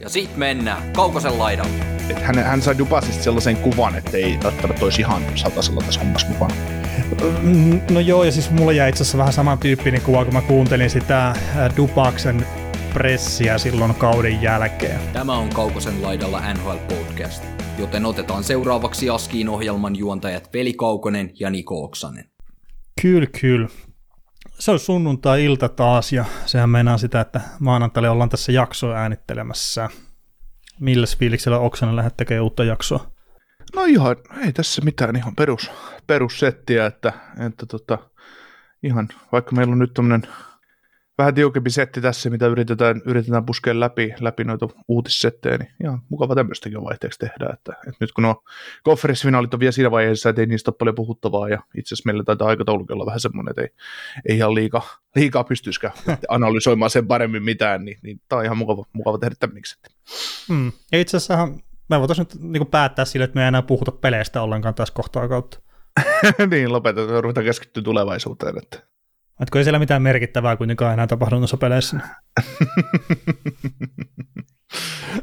Ja sit mennään Kaukosen laidalle. Et hän, hän sai Dupasista sellaisen kuvan, että ei välttämättä olisi ihan satasella tässä hommassa mukana. Mm, No joo, ja siis mulla jäi itse asiassa vähän samantyyppinen kuva, kun mä kuuntelin sitä äh, Dupaksen pressiä silloin kauden jälkeen. Tämä on Kaukosen laidalla NHL Podcast, joten otetaan seuraavaksi Askiin ohjelman juontajat Veli Kaukonen ja Niko Oksanen. Kyllä, kyllä. Se on sunnuntai-ilta taas, ja sehän meinaa sitä, että maanantaille ollaan tässä jaksoa äänittelemässä. Milläs fiiliksellä Oksanen lähdet tekemään uutta jaksoa? No ihan, ei tässä mitään ihan perus, perussettiä, että, että tota, ihan, vaikka meillä on nyt tämmöinen vähän tiukempi setti tässä, mitä yritetään, yritetään puskea läpi, läpi noita uutissettejä, niin ihan mukava tämmöistäkin vaihteeksi tehdä, että, että nyt kun nuo konferenssifinaalit on vielä siinä vaiheessa, että ei niistä ole paljon puhuttavaa, ja itse asiassa meillä taitaa aikataulukin olla vähän semmoinen, että ei, ei ihan liikaa, liikaa pystyisikään analysoimaan sen paremmin mitään, niin, niin tämä on ihan mukava, mukava tehdä tämmöinen. Hmm. Ja itse asiassa me voitaisiin nyt niin päättää sille, että me ei enää puhuta peleistä ollenkaan tässä kohtaa kautta. niin, lopetetaan, ruvetaan keskittyä tulevaisuuteen, että kun ei siellä mitään merkittävää kuitenkaan enää tapahdu noissa peleissä.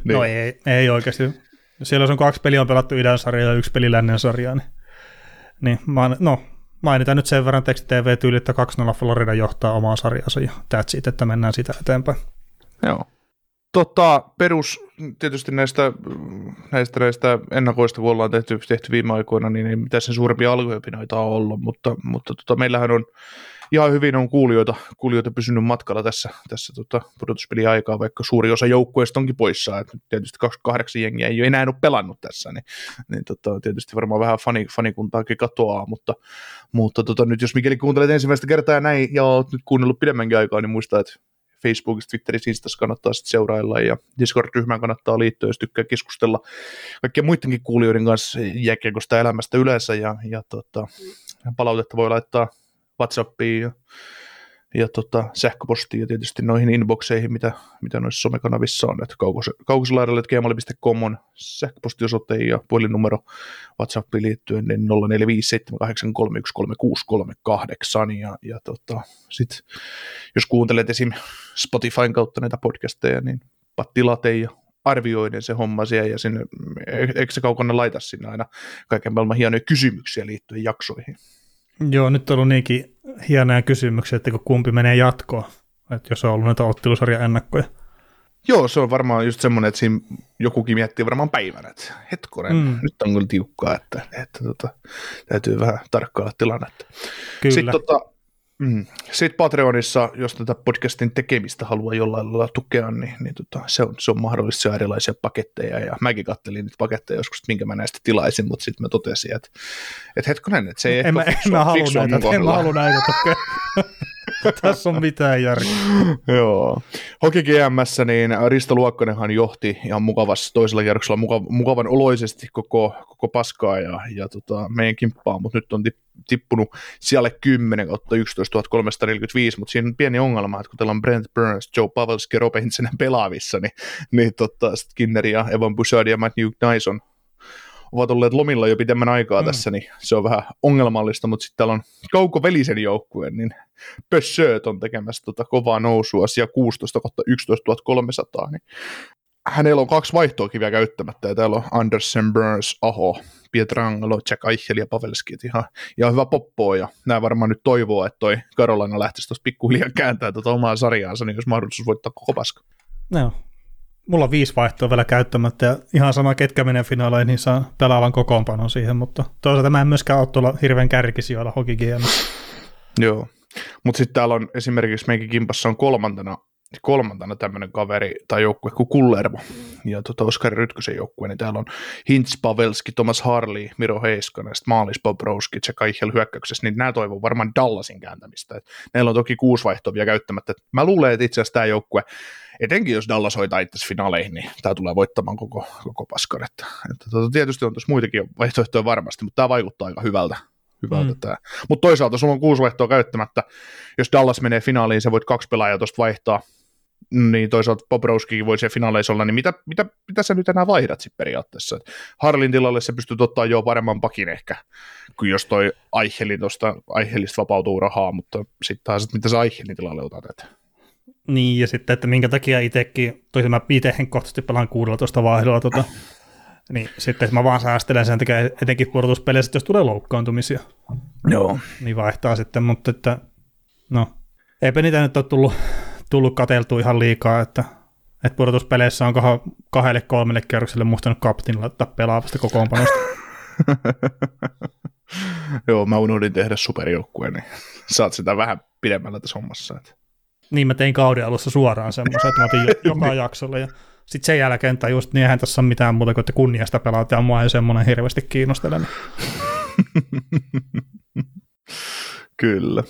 niin. No ei, ei oikeasti. Siellä on kaksi peliä on pelattu idän sarjaa ja yksi peli lännen sarjaa, niin, niin no, mainitaan nyt sen verran teksti TV-tyyli, että 2-0 Florida johtaa omaa sarjansa ja that's it, että mennään sitä eteenpäin. Joo. Tota, perus tietysti näistä, näistä, näistä ennakoista, kun ollaan tehty, tehty viime aikoina, niin ei mitään sen suurempia alkuöpinoita ole ollut, mutta, mutta tota, meillähän on ihan hyvin on kuulijoita, kuulijoita pysynyt matkalla tässä, tässä tota, pudotuspeliaikaa, vaikka suuri osa joukkueesta onkin poissa, että tietysti 28 jengiä ei enää ole pelannut tässä, niin, niin tota, tietysti varmaan vähän fani, fanikuntaakin katoaa, mutta, mutta tota, nyt jos mikäli kuuntelet ensimmäistä kertaa ja näin, ja olet nyt kuunnellut pidemmänkin aikaa, niin muista, että Facebookissa, Twitterissä, Instassa kannattaa sitten seurailla ja Discord-ryhmään kannattaa liittyä, jos tykkää keskustella kaikkien muidenkin kuulijoiden kanssa jääkiekosta elämästä yleensä ja, ja tota, palautetta voi laittaa WhatsAppiin ja, ja tota, sähköpostiin ja tietysti noihin inboxeihin, mitä, mitä noissa somekanavissa on. Että kaukoselaidalla, että gmail.com on sähköpostiosoite ja puhelinnumero WhatsAppiin liittyen, niin 0457831638 ja, ja tota, sit, jos kuuntelet esim. Spotifyn kautta näitä podcasteja, niin pattilate ja arvioiden se homma siellä ja sinne, eikö se kaukana laita sinne aina kaiken maailman hienoja kysymyksiä liittyen jaksoihin. Joo, nyt on ollut niinkin hienoja kysymyksiä, että kumpi menee jatkoon, että jos on ollut näitä ottelusarjan ennakkoja. Joo, se on varmaan just semmoinen, että siinä jokukin miettii varmaan päivänä, että hetkonen, mm. nyt on kyllä tiukkaa, että, että tota, täytyy vähän tarkkailla tilannetta. Kyllä. Sitten tota, Mm. Sitten Patreonissa, jos tätä podcastin tekemistä haluaa jollain lailla tukea, niin, niin tota, se, on, se on mahdollista erilaisia paketteja. Ja mäkin kattelin niitä paketteja joskus, että minkä mä näistä tilaisin, mutta sitten mä totesin, että, että hetkonen, että se ei en ehkä mä, en mä halua näitä, en mä halua näitä. Tässä on mitään järkeä. Joo. Hoki GMS, niin Risto Luokkonenhan johti ihan mukavassa toisella kierroksella mukav, mukavan oloisesti koko, koko paskaa ja, ja tota, meidän kimppaa, mutta nyt on tippunut siellä 10 kautta 11 345, mutta siinä on pieni ongelma, että kun teillä on Brent Burns, Joe Pavelski, Robe Hintsen pelaavissa, niin, niin tota, Skinner ja Evan Bouchard ja Matthew Dyson ovat olleet lomilla jo pitemmän aikaa mm. tässä, niin se on vähän ongelmallista, mutta sitten täällä on Kauko Velisen joukkue, niin Pössööt on tekemässä tota kovaa nousua siellä 16 11 300, niin hänellä on kaksi vaihtoakin vielä käyttämättä, ja täällä on Andersen, Burns, Aho, Pietrangelo, Jack Eichel ja Pavelski, ihan, ihan hyvä poppoa, ja nämä varmaan nyt toivoo, että toi Karolaina lähtisi tuossa pikkuhiljaa kääntää tuota omaa sarjaansa, niin jos mahdollisuus voittaa koko paska. No, mulla on viisi vaihtoa vielä käyttämättä, ja ihan sama ketkä menee finaaleihin, niin saa pelaavan kokoonpanon siihen, mutta toisaalta mä en myöskään ole tuolla hirveän kärkisijoilla Hoki Joo, mutta sitten täällä on esimerkiksi meidän kimpassa on kolmantena kolmantena tämmöinen kaveri tai joukkue kuin Kullervo ja tota Oskari Rytkösen joukkue, niin täällä on Hintz, Pavelski, Thomas Harley, Miro Heiskanen, sitten Maalis, Bobrovski, ja hyökkäyksessä, niin nämä toivoo varmaan Dallasin kääntämistä. Et meillä on toki kuusi vaihtoa vielä käyttämättä. Et mä luulen, että itse asiassa tämä joukkue, etenkin jos Dallas hoitaa itse finaaleihin, niin tämä tulee voittamaan koko, koko paskan. Että, että, tota, tietysti on tuossa muitakin vaihtoehtoja varmasti, mutta tämä vaikuttaa aika hyvältä hyvältä mm. tämä. Mutta toisaalta sulla on kuusi vaihtoa käyttämättä. Jos Dallas menee finaaliin, sä voit kaksi pelaajaa tuosta vaihtaa niin toisaalta Bobrovski voi se finaaleissa olla, niin mitä, mitä, mitä sä nyt enää vaihdat sitten periaatteessa? Harlin tilalle se pystyy ottaa jo paremman pakin ehkä, kuin jos toi Aichelin tuosta Aichelista vapautuu rahaa, mutta sitten taas, että mitä sä Aichelin tilalle otat? Että... Niin, ja sitten, että minkä takia itsekin, toisin mä itse henkkohtaisesti pelaan 16 vaihdolla, tota, niin sitten että mä vaan säästelen sen takia etenkin pudotuspeleissä, jos tulee loukkaantumisia. Joo. Niin vaihtaa sitten, mutta että no, eipä niitä nyt ole tullut, tullut kateltua ihan liikaa, että, että pudotuspeleissä on kahdelle kolmelle kierrokselle muistanut kaptin laittaa pelaavasta kokoonpanosta. Joo, mä unohdin tehdä superjoukkueen, niin saat sitä vähän pidemmällä tässä hommassa. Että. Niin mä tein kauden alussa suoraan semmoisen, että mä otin joka niin. jaksolla ja sitten sen jälkeen tai just niin eihän tässä ole mitään muuta kuin, että kunniasta pelaat ja mua ei semmoinen hirveästi kiinnostele. Kyllä.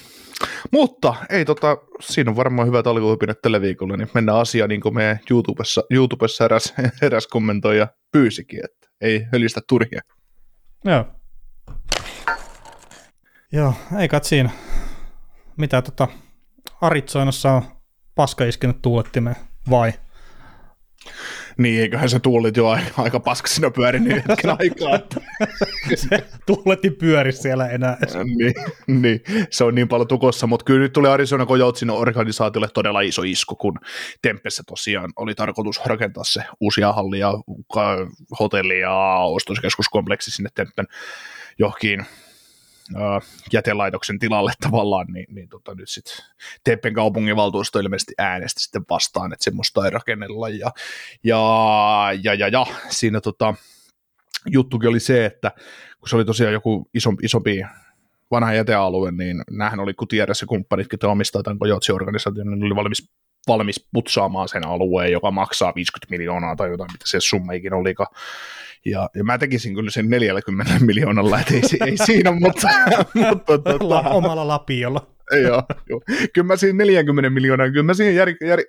Mutta ei tota, siinä on varmaan hyvät alkuhypinet tällä viikolla, niin mennään asiaan niin kuin meidän YouTubessa, YouTubessa eräs, eräs kommentoi ja pyysikin, että ei hölistä turhia. Joo. Joo, ei kat siinä. Mitä tota, Aritsoinassa on paska iskenyt tuulettimeen, vai? Niin, eiköhän se tuulit jo aika, aika paskasina pyörinyt hetken aikaa. Että... se tuuletti pyöri siellä enää. niin, niin, se on niin paljon tukossa, mutta kyllä nyt tuli Arizona Coyotesin organisaatiolle todella iso isku, kun Tempessä tosiaan oli tarkoitus rakentaa se uusia hallia, hotelli ja ostoskeskuskompleksi sinne Tempen johonkin jätelaitoksen tilalle tavallaan, niin, niin tota, nyt sitten Teppen kaupunginvaltuusto ilmeisesti äänesti sitten vastaan, että semmoista ei rakennella, ja, ja, ja, ja, ja siinä tota, juttukin oli se, että kun se oli tosiaan joku isompi, isompi vanha jätealue, niin nämähän oli Gutierrez ja kumppanit, jotka omistaa tämän Kojotsi-organisaation, niin oli valmis, valmis putsaamaan sen alueen, joka maksaa 50 miljoonaa tai jotain, mitä se summa ikinä olikaan. Ja, ja mä tekisin kyllä sen 40 miljoonalla, että ei, ei siinä, mutta... mutta tota, Omalla lapiolla. joo, joo. Kyllä mä siinä 40 miljoonaa, kyllä mä siihen jär, jär,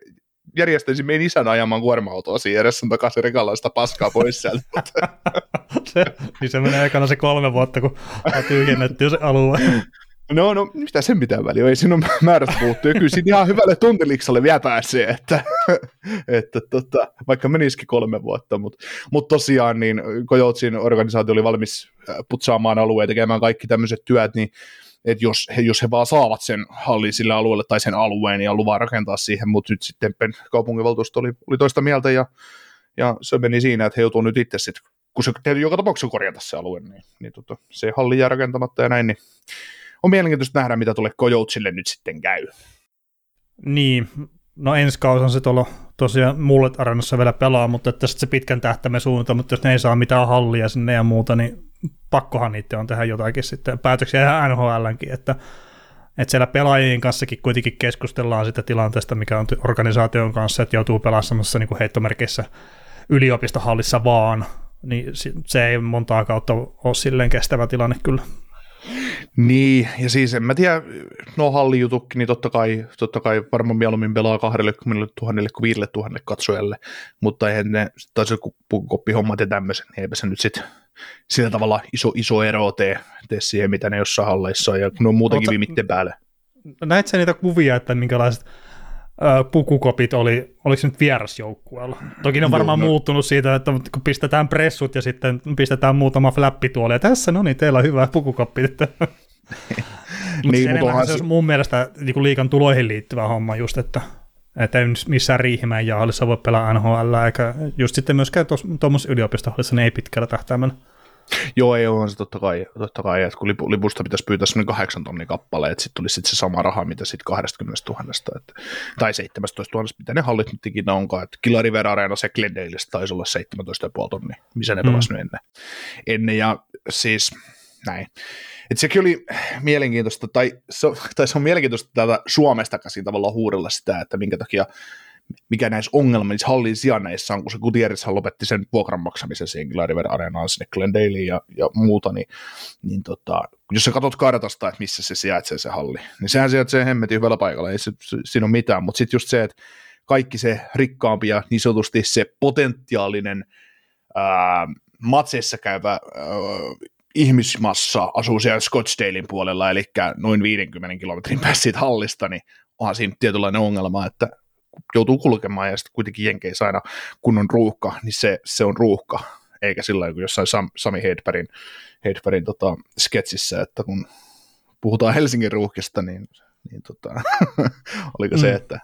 järjestäisin meidän isän ajamaan kuorma-autoa siinä edessä takaisin rekalla sitä paskaa pois sieltä. se, niin se menee ekana se kolme vuotta, kun on tyhjennetty se alue. No, no, mitä sen pitää väliä, ei ole määrästä puuttu, ja kyllä siinä ihan hyvälle tunteliksalle vielä pääsee, että, että tota, vaikka menisikin kolme vuotta, mutta, mutta tosiaan niin Kojotsin organisaatio oli valmis äh, putsaamaan alueen tekemään kaikki tämmöiset työt, niin että jos jos he vaan saavat sen hallin sille alueelle tai sen alueen ja luvan rakentaa siihen, mutta nyt sitten kaupunginvaltuusto oli, oli toista mieltä ja, ja se meni siinä, että he joutuu nyt itse sitten, kun se täytyy joka tapauksessa korjata se alue, niin, niin tota, se halli jää rakentamatta ja näin, niin on mielenkiintoista nähdä, mitä tulee Kojoutsille nyt sitten käy. Niin, no ensi kausi on se tuolla tosiaan mulle arenassa vielä pelaa, mutta että se pitkän tähtäimen suunta, mutta jos ne ei saa mitään hallia sinne ja muuta, niin pakkohan niitä on tehdä jotakin sitten. Päätöksiä ihan NHLnkin, että, että siellä pelaajien kanssakin kuitenkin keskustellaan sitä tilanteesta, mikä on organisaation kanssa, että joutuu pelaamaan niin kuin heittomerkeissä yliopistohallissa vaan, niin se ei montaa kautta ole silleen kestävä tilanne kyllä. Niin, ja siis en mä tiedä, no hallijutukki, niin totta kai, totta kai varmaan mieluummin pelaa 20 000 kuin 5 000 katsojalle, mutta eihän ne, tai se pukukoppihommat ja tämmöisen, niin eipä se nyt sitten sillä tavalla iso, iso ero tee, tee siihen, mitä ne jossain halleissa on, ja ne on muutenkin vimitten päälle. Näet sä niitä kuvia, että minkälaiset pukukopit oli, oliko se nyt vierasjoukkueella? Toki ne on varmaan no, no. muuttunut siitä, että kun pistetään pressut ja sitten pistetään muutama flappituoli, ja tässä no niin, teillä on hyvä pukukoppi. mutta niin, se, mutta se olisi mun mielestä niin kuin liikan tuloihin liittyvä homma just, että että ei missään Riihimäen jahallissa voi pelaa NHL, eikä just sitten myöskään tuommoisessa yliopistohallissa ne ei pitkällä tähtäimellä. Joo, ei ole se totta kai, totta kai että kun lipu, lipusta pitäisi pyytää semmoinen kahdeksan tonnin kappale, että sitten tulisi sit se sama raha, mitä sitten 20 000, että, tai 17 000, mitä ne hallit nyt ikinä onkaan, että Killa River Arena se Glendailista taisi olla 17,5 tonni, missä ne mm. pelasivat ennen. ennen. ja siis näin. Et sekin oli mielenkiintoista, tai se, tai se on mielenkiintoista täältä Suomesta käsin tavallaan huudella sitä, että minkä takia mikä näissä ongelmissa hallin sijainneissa on, kun se Gutierrez lopetti sen vuokran maksamisen siihen Gladiator Arenaan sinne Glendale ja, ja muuta, niin, niin tota, jos sä katsot kartasta, että missä se sijaitsee se halli, niin sehän sijaitsee hemmetin hyvällä paikalla, ei se, se, siinä ole mitään, mutta sitten just se, että kaikki se rikkaampi ja niin sanotusti se potentiaalinen ää, matseissa käyvä ää, ihmismassa asuu siellä Scottsdalein puolella, eli noin 50 kilometrin päässä siitä hallista, niin onhan siinä tietynlainen ongelma, että joutuu kulkemaan ja sitten kuitenkin Jenkeissä aina kun on ruuhka, niin se, se on ruuhka, eikä sillä kuin jossain Sam, Sami Hedbergin, Hedbergin tota, sketsissä, että kun puhutaan Helsingin ruuhkista, niin niin tota, oliko mm. se, että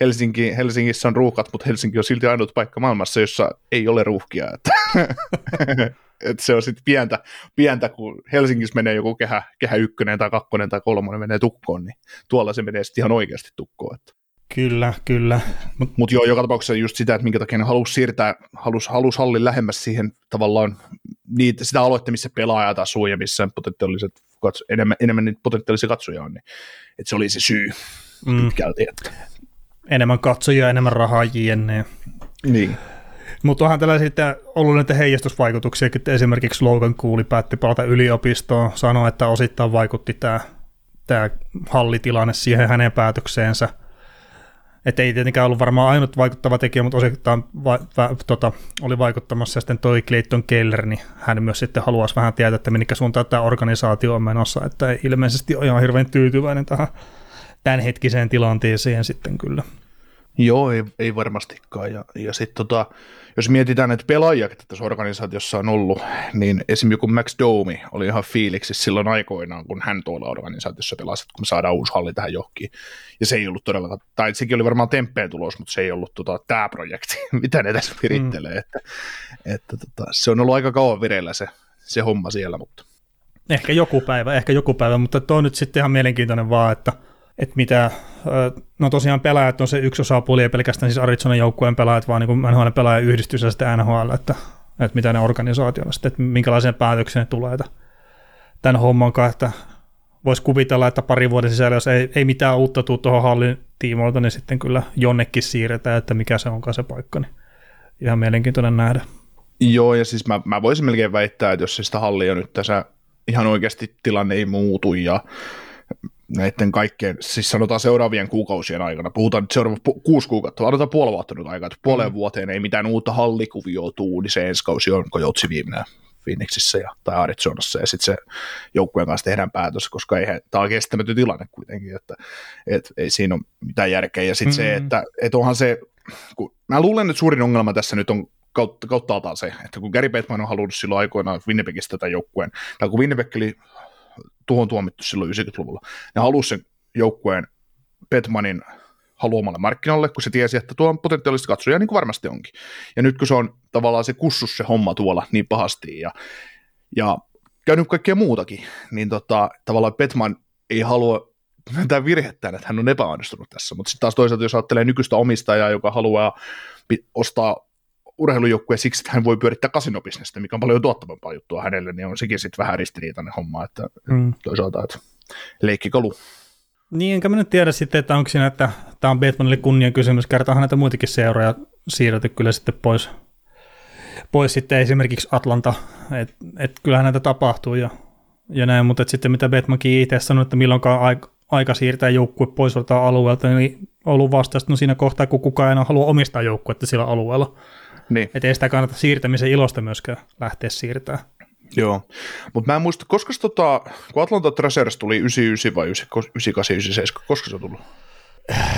Helsinki, Helsingissä on ruuhkat, mutta Helsinki on silti ainut paikka maailmassa, jossa ei ole ruuhkia. Että, että se on sitten pientä, pientä, kun Helsingissä menee joku kehä, kehä ykkönen tai kakkonen tai kolmonen menee tukkoon, niin tuolla se menee sitten ihan oikeasti tukkoon. Että. Kyllä, kyllä. Mutta Mut joo, joka tapauksessa just sitä, että minkä takia ne halusi siirtää, halusi, halusi hallin lähemmäs siihen tavallaan niitä, sitä aluetta, missä pelaajat asuu ja missä potentiaaliset katso, enemmän, enemmän niitä potentiaalisia katsojia on, niin että se oli se syy mm. pitkälti. Että. Enemmän katsojia, enemmän rahaa jne. Niin. Mutta onhan tällä sitten ollut näitä heijastusvaikutuksia, että esimerkiksi Logan Cooley päätti palata yliopistoon, sanoi, että osittain vaikutti tämä, tämä hallitilanne siihen hänen päätökseensä – että ei tietenkään ollut varmaan ainut vaikuttava tekijä, mutta osittain va- va- tota, oli vaikuttamassa sitten toi Clayton Keller, niin hän myös sitten haluaisi vähän tietää, että minkä suuntaan tämä organisaatio on menossa, että ei ilmeisesti ole ihan hirveän tyytyväinen tähän tämänhetkiseen tilanteeseen sitten kyllä. Joo, ei, ei varmastikaan. Ja, ja sitten tota, jos mietitään että pelaajia, että tässä organisaatiossa on ollut, niin esimerkiksi joku Max Domi oli ihan fiiliksi silloin aikoinaan, kun hän tuolla organisaatiossa pelasi, kun me saadaan uusi halli tähän johonkin. Ja se ei ollut todellakaan, tai sekin oli varmaan temppeen tulos, mutta se ei ollut tota, tämä projekti, mitä ne tässä virittelee. Mm. Että, että tota, se on ollut aika kauan vireillä se, se homma siellä, mutta... Ehkä joku päivä, ehkä joku päivä, mutta tuo on nyt sitten ihan mielenkiintoinen vaan, että – että mitä, no tosiaan pelaajat on se yksi osapuoli, ei pelkästään siis Arizonan joukkueen pelaajat, vaan niin NHL pelaajan yhdistys ja sitten NHL, että, että mitä ne organisaationa sitten, että minkälaiseen päätökseen tulee tämän homman kanssa, että voisi kuvitella, että pari vuoden sisällä, jos ei, ei mitään uutta tule tuohon hallin tiimoilta, niin sitten kyllä jonnekin siirretään, että mikä se onkaan se paikka, niin ihan mielenkiintoinen nähdä. Joo, ja siis mä, mä voisin melkein väittää, että jos sitä hallia nyt tässä ihan oikeasti tilanne ei muutu ja näiden kaikkien, siis sanotaan seuraavien kuukausien aikana, puhutaan nyt seuraavat pu- kuusi kuukautta, annetaan puoli vuotta nyt aikaa, että puoleen mm. vuoteen ei mitään uutta hallikuvioa tuu, niin se ensi kausi on Kojotsi viimeinen Phoenixissä ja, tai Arizonassa, ja sitten se joukkueen kanssa tehdään päätös, koska ei, tämä on kestämätön tilanne kuitenkin, että et, ei siinä ole mitään järkeä, ja sitten mm-hmm. se, että et onhan se, kun, mä luulen, että suurin ongelma tässä nyt on kautta, kautta se, että kun Gary Bettman on halunnut silloin aikoinaan Winnipegistä tätä joukkueen, tai kun Winnipeg oli tuhon tuomittu silloin 90-luvulla. Ne halusi sen joukkueen Petmanin haluamalle markkinalle, kun se tiesi, että tuo on potentiaalisesti katsoja, niin kuin varmasti onkin. Ja nyt kun se on tavallaan se kussus se homma tuolla niin pahasti ja, ja käynyt kaikkea muutakin, niin tota, tavallaan Petman ei halua tätä virhettä, että hän on epäonnistunut tässä, mutta sitten taas toisaalta, jos ajattelee nykyistä omistajaa, joka haluaa ostaa urheilujoukkue siksi, että hän voi pyörittää kasinobisnestä, mikä on paljon tuottavampaa juttua hänelle, niin on sekin sitten vähän ristiriitainen homma, että mm. toisaalta, että leikkikalu. Niin, enkä mä nyt tiedä sitten, että onko siinä, että tämä on Batmanille kunnian kysymys, kertaahan näitä muitakin seuroja siirretty kyllä sitten pois, pois sitten esimerkiksi Atlanta, että et kyllähän näitä tapahtuu ja, ja näin, mutta sitten mitä Batmankin itse sanoi, että milloinkaan aika, aika siirtää joukkue pois alueelta, niin ollut vastaus, no siinä kohtaa, kun kukaan ei halua omistaa joukkuetta sillä alueella. Niin. Että ei sitä kannata siirtämisen ilosta myöskään lähteä siirtää. Joo, mutta mä en muista, koska tota, kun Atlanta Thrashers tuli 99 vai 98, 97, koska se on tullut?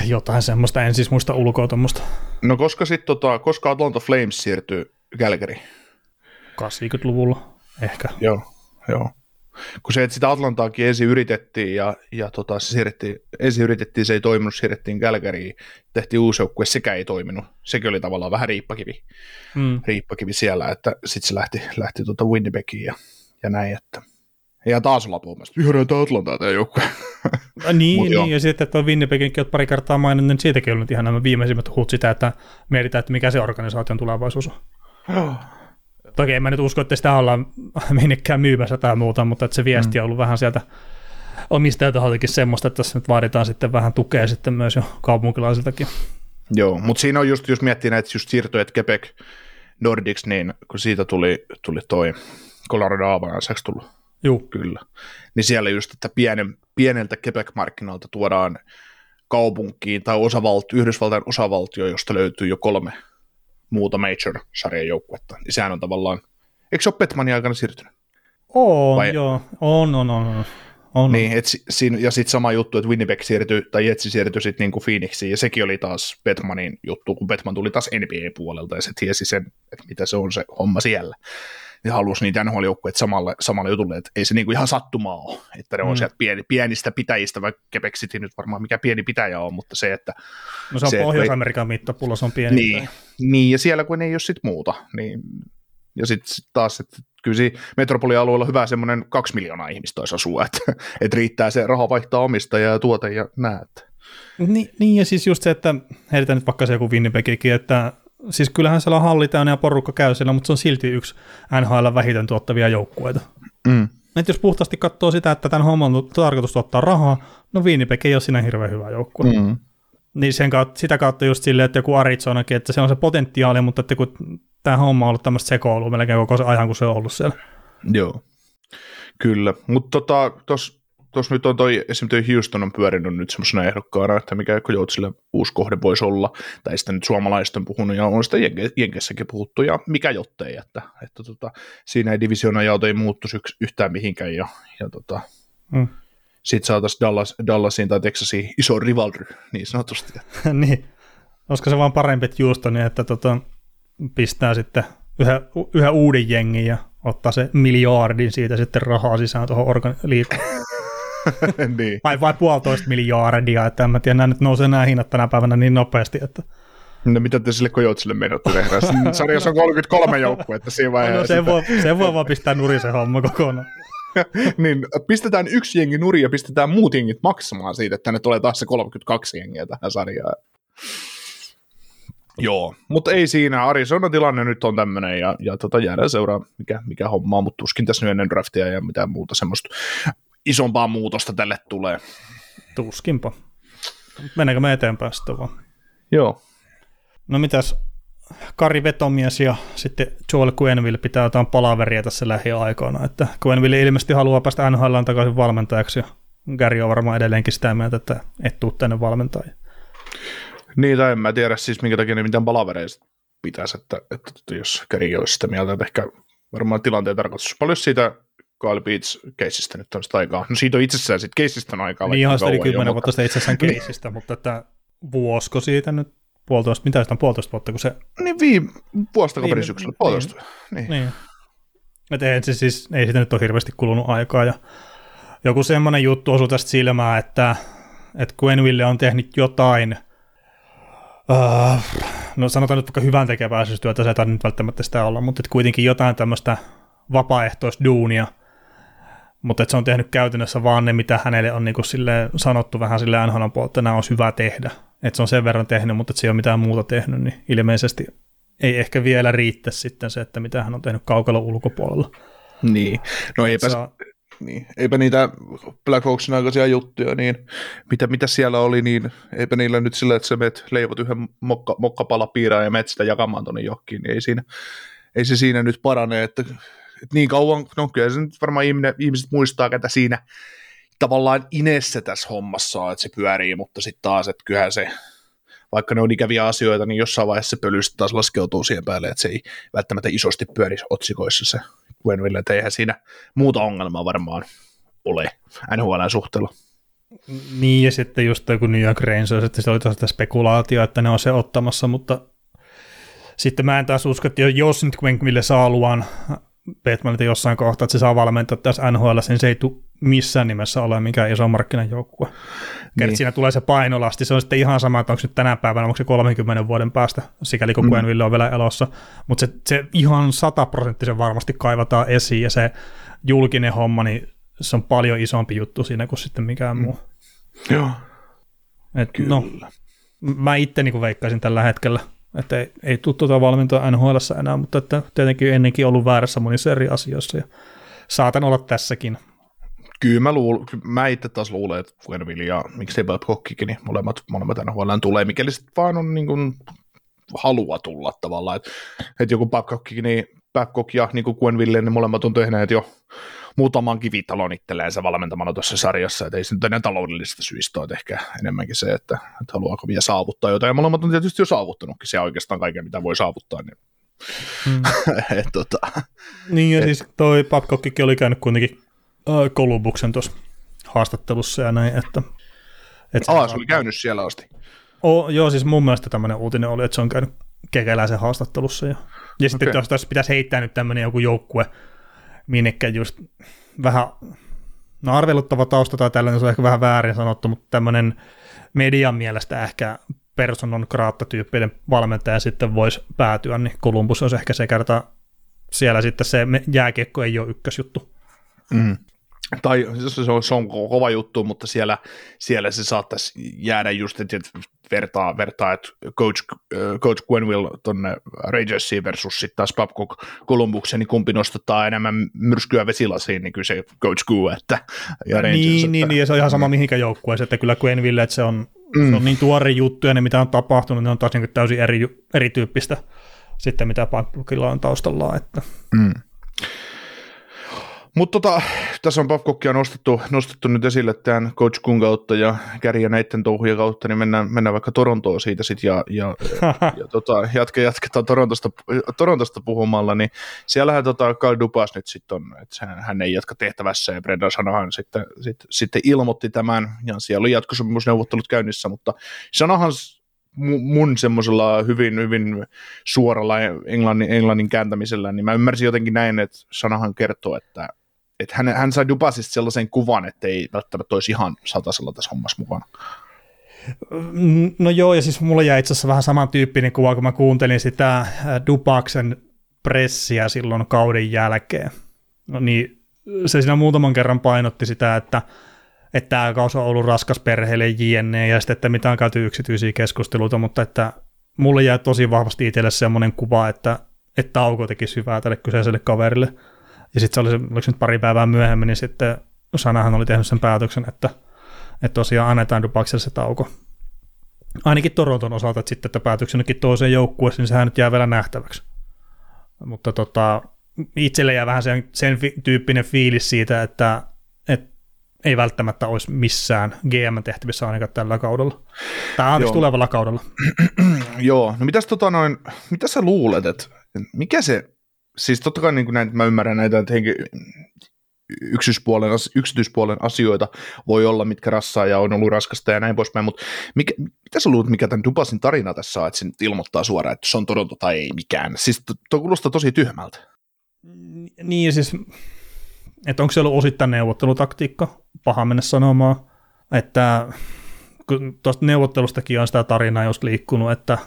Jotain semmoista, en siis muista ulkoa tuommoista. No koska sitten, tota, koska Atlanta Flames siirtyy Calgary? 80-luvulla ehkä. Joo, joo kun se, että sitä Atlantaakin ensin yritettiin ja, ja tota, se siirrettiin, ensin yritettiin, se ei toiminut, siirrettiin Kälkäriin, tehtiin uusi joukkue, sekä ei toiminut. Sekin oli tavallaan vähän riippakivi, mm. riippakivi siellä, että sitten se lähti, lähti tuota Winnipegiin ja, ja näin, että ja taas olla puhumassa, ihan tämä Atlantaa tämä joukkue. niin, niin ja sitten tuo Winnipeginkin olet pari kertaa maininnut, niin siitäkin on nyt ihan nämä viimeisimmät huut sitä, että mietitään, että mikä se organisaation tulevaisuus on. Toki en mä nyt usko, että sitä ollaan minnekään myymässä tai muuta, mutta että se viesti mm. on ollut vähän sieltä omistajataholtakin semmoista, että tässä nyt vaaditaan sitten vähän tukea sitten myös jo kaupunkilaisiltakin. Joo, mutta siinä on just, jos miettii näitä just siirtoja, että Quebec Nordics, niin kun siitä tuli, tuli toi Colorado Avalanche, tullut? Joo. Kyllä. Niin siellä just, että pienen, pieneltä Quebec-markkinalta tuodaan kaupunkiin tai osavaltio, Yhdysvaltain osavaltio, josta löytyy jo kolme muuta Major-sarjan joukkuetta, niin sehän on tavallaan, eikö se ole Petmanin aikana siirtynyt? On, Vai? joo, on, on, on. on. On. Niin, et, siinä, ja sitten sama juttu, että Winnipeg siirtyi, tai Jetsi siirtyi sitten niinku Phoenixiin, ja sekin oli taas Petmanin juttu, kun Petman tuli taas NBA-puolelta, ja se tiesi sen, että mitä se on se homma siellä. Ne halusi niitä nhl samalle, samalle jutulle, että ei se niinku ihan sattumaa ole, että ne on mm. sieltä pieni, pienistä pitäjistä, vaikka Quebec City nyt varmaan mikä pieni pitäjä on, mutta se, että... No se on se, Pohjois-Amerikan mittapullo, se on pieni niin, pitäjä. niin, ja siellä kun ei ole sit muuta, niin ja sitten sit taas, että kyllä siinä metropolialueella hyvä semmoinen kaksi miljoonaa ihmistä olisi asua, että, että riittää se raha vaihtaa omistajaa ja tuote ja näet. Niin, niin, ja siis just se, että heitetään nyt vaikka se joku Winnipegikin, että siis kyllähän siellä on halli täynnä ja porukka käy siellä, mutta se on silti yksi NHL vähiten tuottavia joukkueita. Mm. Et jos puhtaasti katsoo sitä, että tämän homman on tarkoitus tuottaa rahaa, no Winnipeg ei ole siinä hirveän hyvä joukkue. Mm. Niin sen kautta, sitä kautta just silleen, että joku Arizonakin, että se on se potentiaali, mutta että kun tämä homma on ollut tämmöistä sekoilua melkein koko se ajan, kun se on ollut siellä. Joo, kyllä. Mutta tota, tuossa tuossa nyt on toi, esimerkiksi Houston on pyörinyt nyt semmoisena ehdokkaana, että mikä Kojoutsille uusi kohde voisi olla, tai sitten nyt suomalaiset on puhunut, ja on sitä Jenkessäkin puhuttu, ja mikä jottei, että, että tota, siinä ei divisiona jaoto ei muuttuisi yhtään mihinkään, ja, ja tota, mm. sitten saataisiin Dallas, Dallasiin tai Texasiin iso rivalry, niin sanotusti. niin, olisiko se vaan parempi, että Houston, että tota, pistää sitten yhä, yhä uuden jengin ja ottaa se miljardin siitä sitten rahaa sisään tuohon organ- niin. vai, vai puolitoista miljardia, että en mä tiedä, nämä nyt nousee nämä hinnat tänä päivänä niin nopeasti, että No mitä te sille Kojoutsille menotte tehdä? Sarjassa on 33 joukkuetta siinä vaiheessa. No, se, voi, se voi vaan pistää nuri se homma kokonaan. niin pistetään yksi jengi nuri ja pistetään muut jengit maksamaan siitä, että ne tulee taas se 32 jengiä tähän sarjaan. Joo, mutta ei siinä. Arizona tilanne nyt on tämmöinen ja, ja tota, jäädään seuraa, mikä, mikä homma on, mutta tuskin tässä nyt ennen draftia ja mitään muuta semmoista isompaa muutosta tälle tulee. Tuskinpa. Mennäänkö me eteenpäin sitten vaan? Joo. No mitäs, Kari Vetomies ja sitten Joel Quenville pitää jotain palaveria tässä lähiaikoina, että Quenville ilmeisesti haluaa päästä NHL takaisin valmentajaksi ja Gary on varmaan edelleenkin sitä mieltä, että et tuu tänne valmentaja. Niin, tai en mä tiedä siis minkä takia ne mitään palavereista pitäisi, että, että, että jos Gary olisi sitä mieltä, että ehkä varmaan tilanteen tarkoitus. Paljon siitä Kyle Beats-keisistä nyt on sitä aikaa. No siitä on itsessään sitten keisistä on aikaa. Niin ihan sitä yli kymmenen vuotta sitä itsessään keisistä, mutta että vuosko siitä nyt puolitoista, mitä sitä on puolitoista vuotta, kun se... Niin viime vuosta niin, syksyllä, niin, puolitoista. Niin. niin. Että ei, se siis, ei siitä nyt ole hirveästi kulunut aikaa ja joku semmoinen juttu osui tästä silmään, että, että Gwenville on tehnyt jotain, uh, no sanotaan nyt vaikka hyvän tekeväisyystyötä, se ei nyt välttämättä sitä olla, mutta kuitenkin jotain tämmöistä vapaaehtoisduunia, mutta että se on tehnyt käytännössä vaan ne, mitä hänelle on niin kuin sanottu vähän sille NHLn puolelta, että nämä olisi hyvä tehdä. Että se on sen verran tehnyt, mutta että se ei ole mitään muuta tehnyt, niin ilmeisesti ei ehkä vielä riittä sitten se, että mitä hän on tehnyt kaukalla ulkopuolella. Niin, no eipä, saa... niin. eipä niitä Black Hawksin aikaisia juttuja, niin mitä, mitä siellä oli, niin eipä niillä nyt sillä, että sä menet leivot yhden mokka, mokkapalapiiraan ja menet sitä jakamaan tuonne johonkin, niin ei, siinä, ei se siinä nyt parane, että et niin kauan, no kyllä se nyt varmaan ihmiset muistaa, ketä siinä tavallaan inessä tässä hommassa on, että se pyörii, mutta sitten taas, että kyllähän se, vaikka ne on ikäviä asioita, niin jossain vaiheessa se pölystä taas laskeutuu siihen päälle, että se ei välttämättä isosti pyöri otsikoissa se Gwenville, että eihän siinä muuta ongelmaa varmaan ole NHL suhteella. Niin, ja sitten just kun New York Rangers, että se oli tosiaan spekulaatio, että ne on se ottamassa, mutta sitten mä en taas usko, että jos nyt Gwenville saa luvan Batmanilta jossain kohtaa, että se saa valmentaa tässä NHL, niin se ei tule missään nimessä ole mikään iso markkinajoukkue. Niin. siinä tulee se painolasti, se on sitten ihan sama, että onko nyt tänä päivänä, onko se 30 vuoden päästä, sikäli kun mm. Ville on vielä elossa, mutta se, se ihan sataprosenttisen varmasti kaivataan esiin, ja se julkinen homma, niin se on paljon isompi juttu siinä kuin sitten mikään muu. Joo, Et, no, Kyllä. No, mä itse niin veikkaisin tällä hetkellä että ei, ei tule tuota valmentoa NHL enää, mutta että tietenkin ennenkin ollut väärässä monissa eri asioissa ja saatan olla tässäkin. Kyllä mä, luul, mä itse taas luulen, että Fuenville ja miksei Babcockikin, niin molemmat, molemmat NHL tulee, mikäli sitten vaan on niin kuin halua tulla tavallaan, että, että joku Babcock, niin Babcock ja niin kuin Gwenville, niin molemmat on tehneet jo muutaman kivitalon itselleensä valmentamana tuossa sarjassa, että ei se nyt enää taloudellisista syistä ole ehkä enemmänkin se, että, että haluaako vielä saavuttaa jotain, ja molemmat on tietysti jo saavuttanutkin se oikeastaan kaiken, mitä voi saavuttaa, niin Hmm. et, tota, niin ja et, siis toi Babcockkin oli käynyt kuitenkin äh, Columbuksen tuossa haastattelussa ja näin, että... että Aa, se oli käynyt siellä asti. O, joo, siis mun mielestä tämmöinen uutinen oli, että se on käynyt kekäläisen haastattelussa ja Ja sitten okay. jos pitäisi heittää nyt tämmöinen joku joukkue, minnekä just vähän, no arveluttava tausta tai tällainen, se on ehkä vähän väärin sanottu, mutta tämmöinen median mielestä ehkä personon kraatta-tyyppinen valmentaja sitten voisi päätyä, niin Columbus olisi ehkä se kerta, siellä sitten se jääkiekko ei ole ykkösjuttu. Mm tai se on, se on kova juttu, mutta siellä, siellä se saattaisi jäädä just, että vertaa, vertaa että coach, coach Gwenville tuonne Rangersiin versus sitten taas Babcock Columbuksen, niin kumpi nostetaan enemmän myrskyä vesilasiin, niin kyllä se coach Gu, että ja Rangers, niin, että, niin, niin, ja se on ihan sama mm. mihinkä joukkueeseen, että kyllä Gwenville, että se on, mm. se on niin tuore juttu, ja ne mitä on tapahtunut, ne on taas niin täysin eri, erityyppistä sitten, mitä Babcockilla on taustalla, että mm. Mutta tota, tässä on Babcockia nostettu, nostettu nyt esille tämän Coach Kun kautta ja Kärjä näiden touhujen kautta, niin mennään, mennään vaikka Torontoon siitä sitten ja, ja, ja tota, jatke, jatketaan Torontosta, Torontosta puhumalla, niin siellähän tota Kyle Dupas nyt sitten on, että hän ei jatka tehtävässä ja Brendan Sanahan sitten, sitten, sitten ilmoitti tämän ja siellä oli jatkosopimusneuvottelut käynnissä, mutta Sanahan mun semmoisella hyvin, hyvin suoralla englannin, englannin kääntämisellä, niin mä ymmärsin jotenkin näin, että Sanahan kertoo, että että hän, hän sai Dubasista sellaisen kuvan, että ei välttämättä olisi ihan satasella tässä hommassa mukana. No joo, ja siis mulla jäi itse asiassa vähän samantyyppinen kuva, kun mä kuuntelin sitä äh, Dupaksen pressiä silloin kauden jälkeen. No niin, se siinä muutaman kerran painotti sitä, että että tämä kausi on ollut raskas perheelle jne, ja sitten, että mitä on käyty yksityisiä keskusteluita, mutta että mulle jäi tosi vahvasti itselle semmoinen kuva, että, että tauko teki hyvää tälle kyseiselle kaverille. Ja sitten se oli, oliko se nyt pari päivää myöhemmin, niin sitten Sanahan oli tehnyt sen päätöksen, että, että tosiaan annetaan Dubakselle se tauko. Ainakin Toronton osalta, että sitten että päätöksenkin toiseen joukkueeseen, niin sehän nyt jää vielä nähtäväksi. Mutta tota, itselle jää vähän sen, sen tyyppinen fiilis siitä, että, että ei välttämättä olisi missään GM-tehtävissä ainakaan tällä kaudella. Tai anteeksi, tulevalla kaudella. Joo, no mitäs, tota noin, mitä sä luulet, että mikä se siis totta kai niin kuin näin, mä ymmärrän näitä, että henki, yksityispuolen, yksityispuolen asioita voi olla, mitkä rassaa ja on ollut raskasta ja näin poispäin, mutta mikä, mitä sä luulet, mikä tämän Dubasin tarina tässä on, että se ilmoittaa suoraan, että se on Toronto tai ei mikään. Siis tuo kuulostaa tosi tyhmältä. Niin siis, että onko se ollut osittain neuvottelutaktiikka, paha mennä sanomaan, että kun tuosta neuvottelustakin on sitä tarinaa jos liikkunut, että,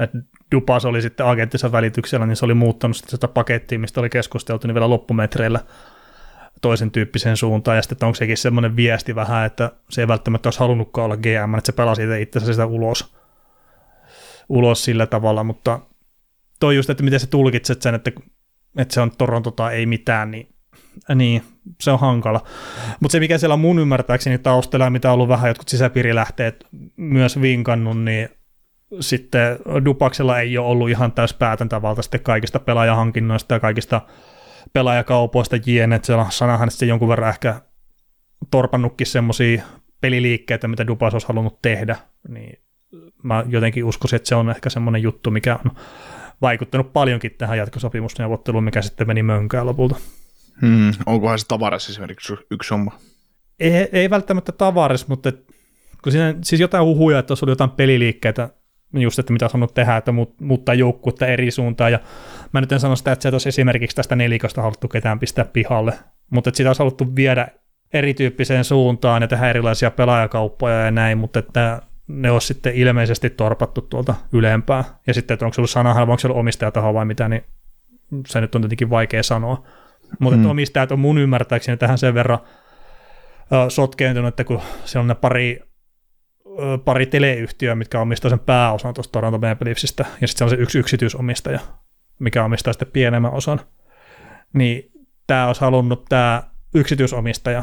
että Dupas oli sitten agenttinsa välityksellä, niin se oli muuttanut sitä pakettia, mistä oli keskusteltu, niin vielä loppumetreillä toisen tyyppiseen suuntaan, ja sitten että onko sekin semmoinen viesti vähän, että se ei välttämättä olisi halunnutkaan olla GM, että se pelasi itse sitä ulos, ulos sillä tavalla, mutta toi just, että miten se tulkitset sen, että, että se on Toronto tai ei mitään, niin, niin se on hankala. Mutta se, mikä siellä on mun ymmärtääkseni taustalla, mitä on ollut vähän jotkut sisäpiirilähteet myös vinkannut, niin sitten Dupaksella ei ole ollut ihan täys päätäntävalta sitten kaikista pelaajahankinnoista ja kaikista pelaajakaupoista jien, että siellä sanahan sitten jonkun verran ehkä torpannutkin semmoisia peliliikkeitä, mitä Dupas olisi halunnut tehdä, niin mä jotenkin uskoisin, että se on ehkä semmoinen juttu, mikä on vaikuttanut paljonkin tähän jatkosopimusneuvotteluun, mikä sitten meni mönkään lopulta. Hmm, onkohan se tavaras esimerkiksi yksi homma? Ei, ei välttämättä tavaras, mutta kun siinä, siis jotain huhuja, että olisi ollut jotain peliliikkeitä just, että mitä on tehdä, että muuttaa joukkuetta eri suuntaan, ja mä nyt en sano sitä, että se olisi esimerkiksi tästä nelikosta haluttu ketään pistää pihalle, mutta että sitä olisi haluttu viedä erityyppiseen suuntaan ja tehdä erilaisia pelaajakauppoja ja näin, mutta että ne olisi sitten ilmeisesti torpattu tuolta ylempää, ja sitten, että onko se ollut sanahan vai onko se ollut omistajataho vai mitä, niin se nyt on tietenkin vaikea sanoa. Mutta hmm. omistajat on mun ymmärtääkseni tähän sen verran sotkeentunut, että kun se on ne pari pari teleyhtiöä, mitkä omistaa sen pääosan tuosta Toronto Maple Leafsistä, ja sitten se on se yksi yksityisomistaja, mikä omistaa sitten pienemmän osan. Niin tämä olisi halunnut tämä yksityisomistaja,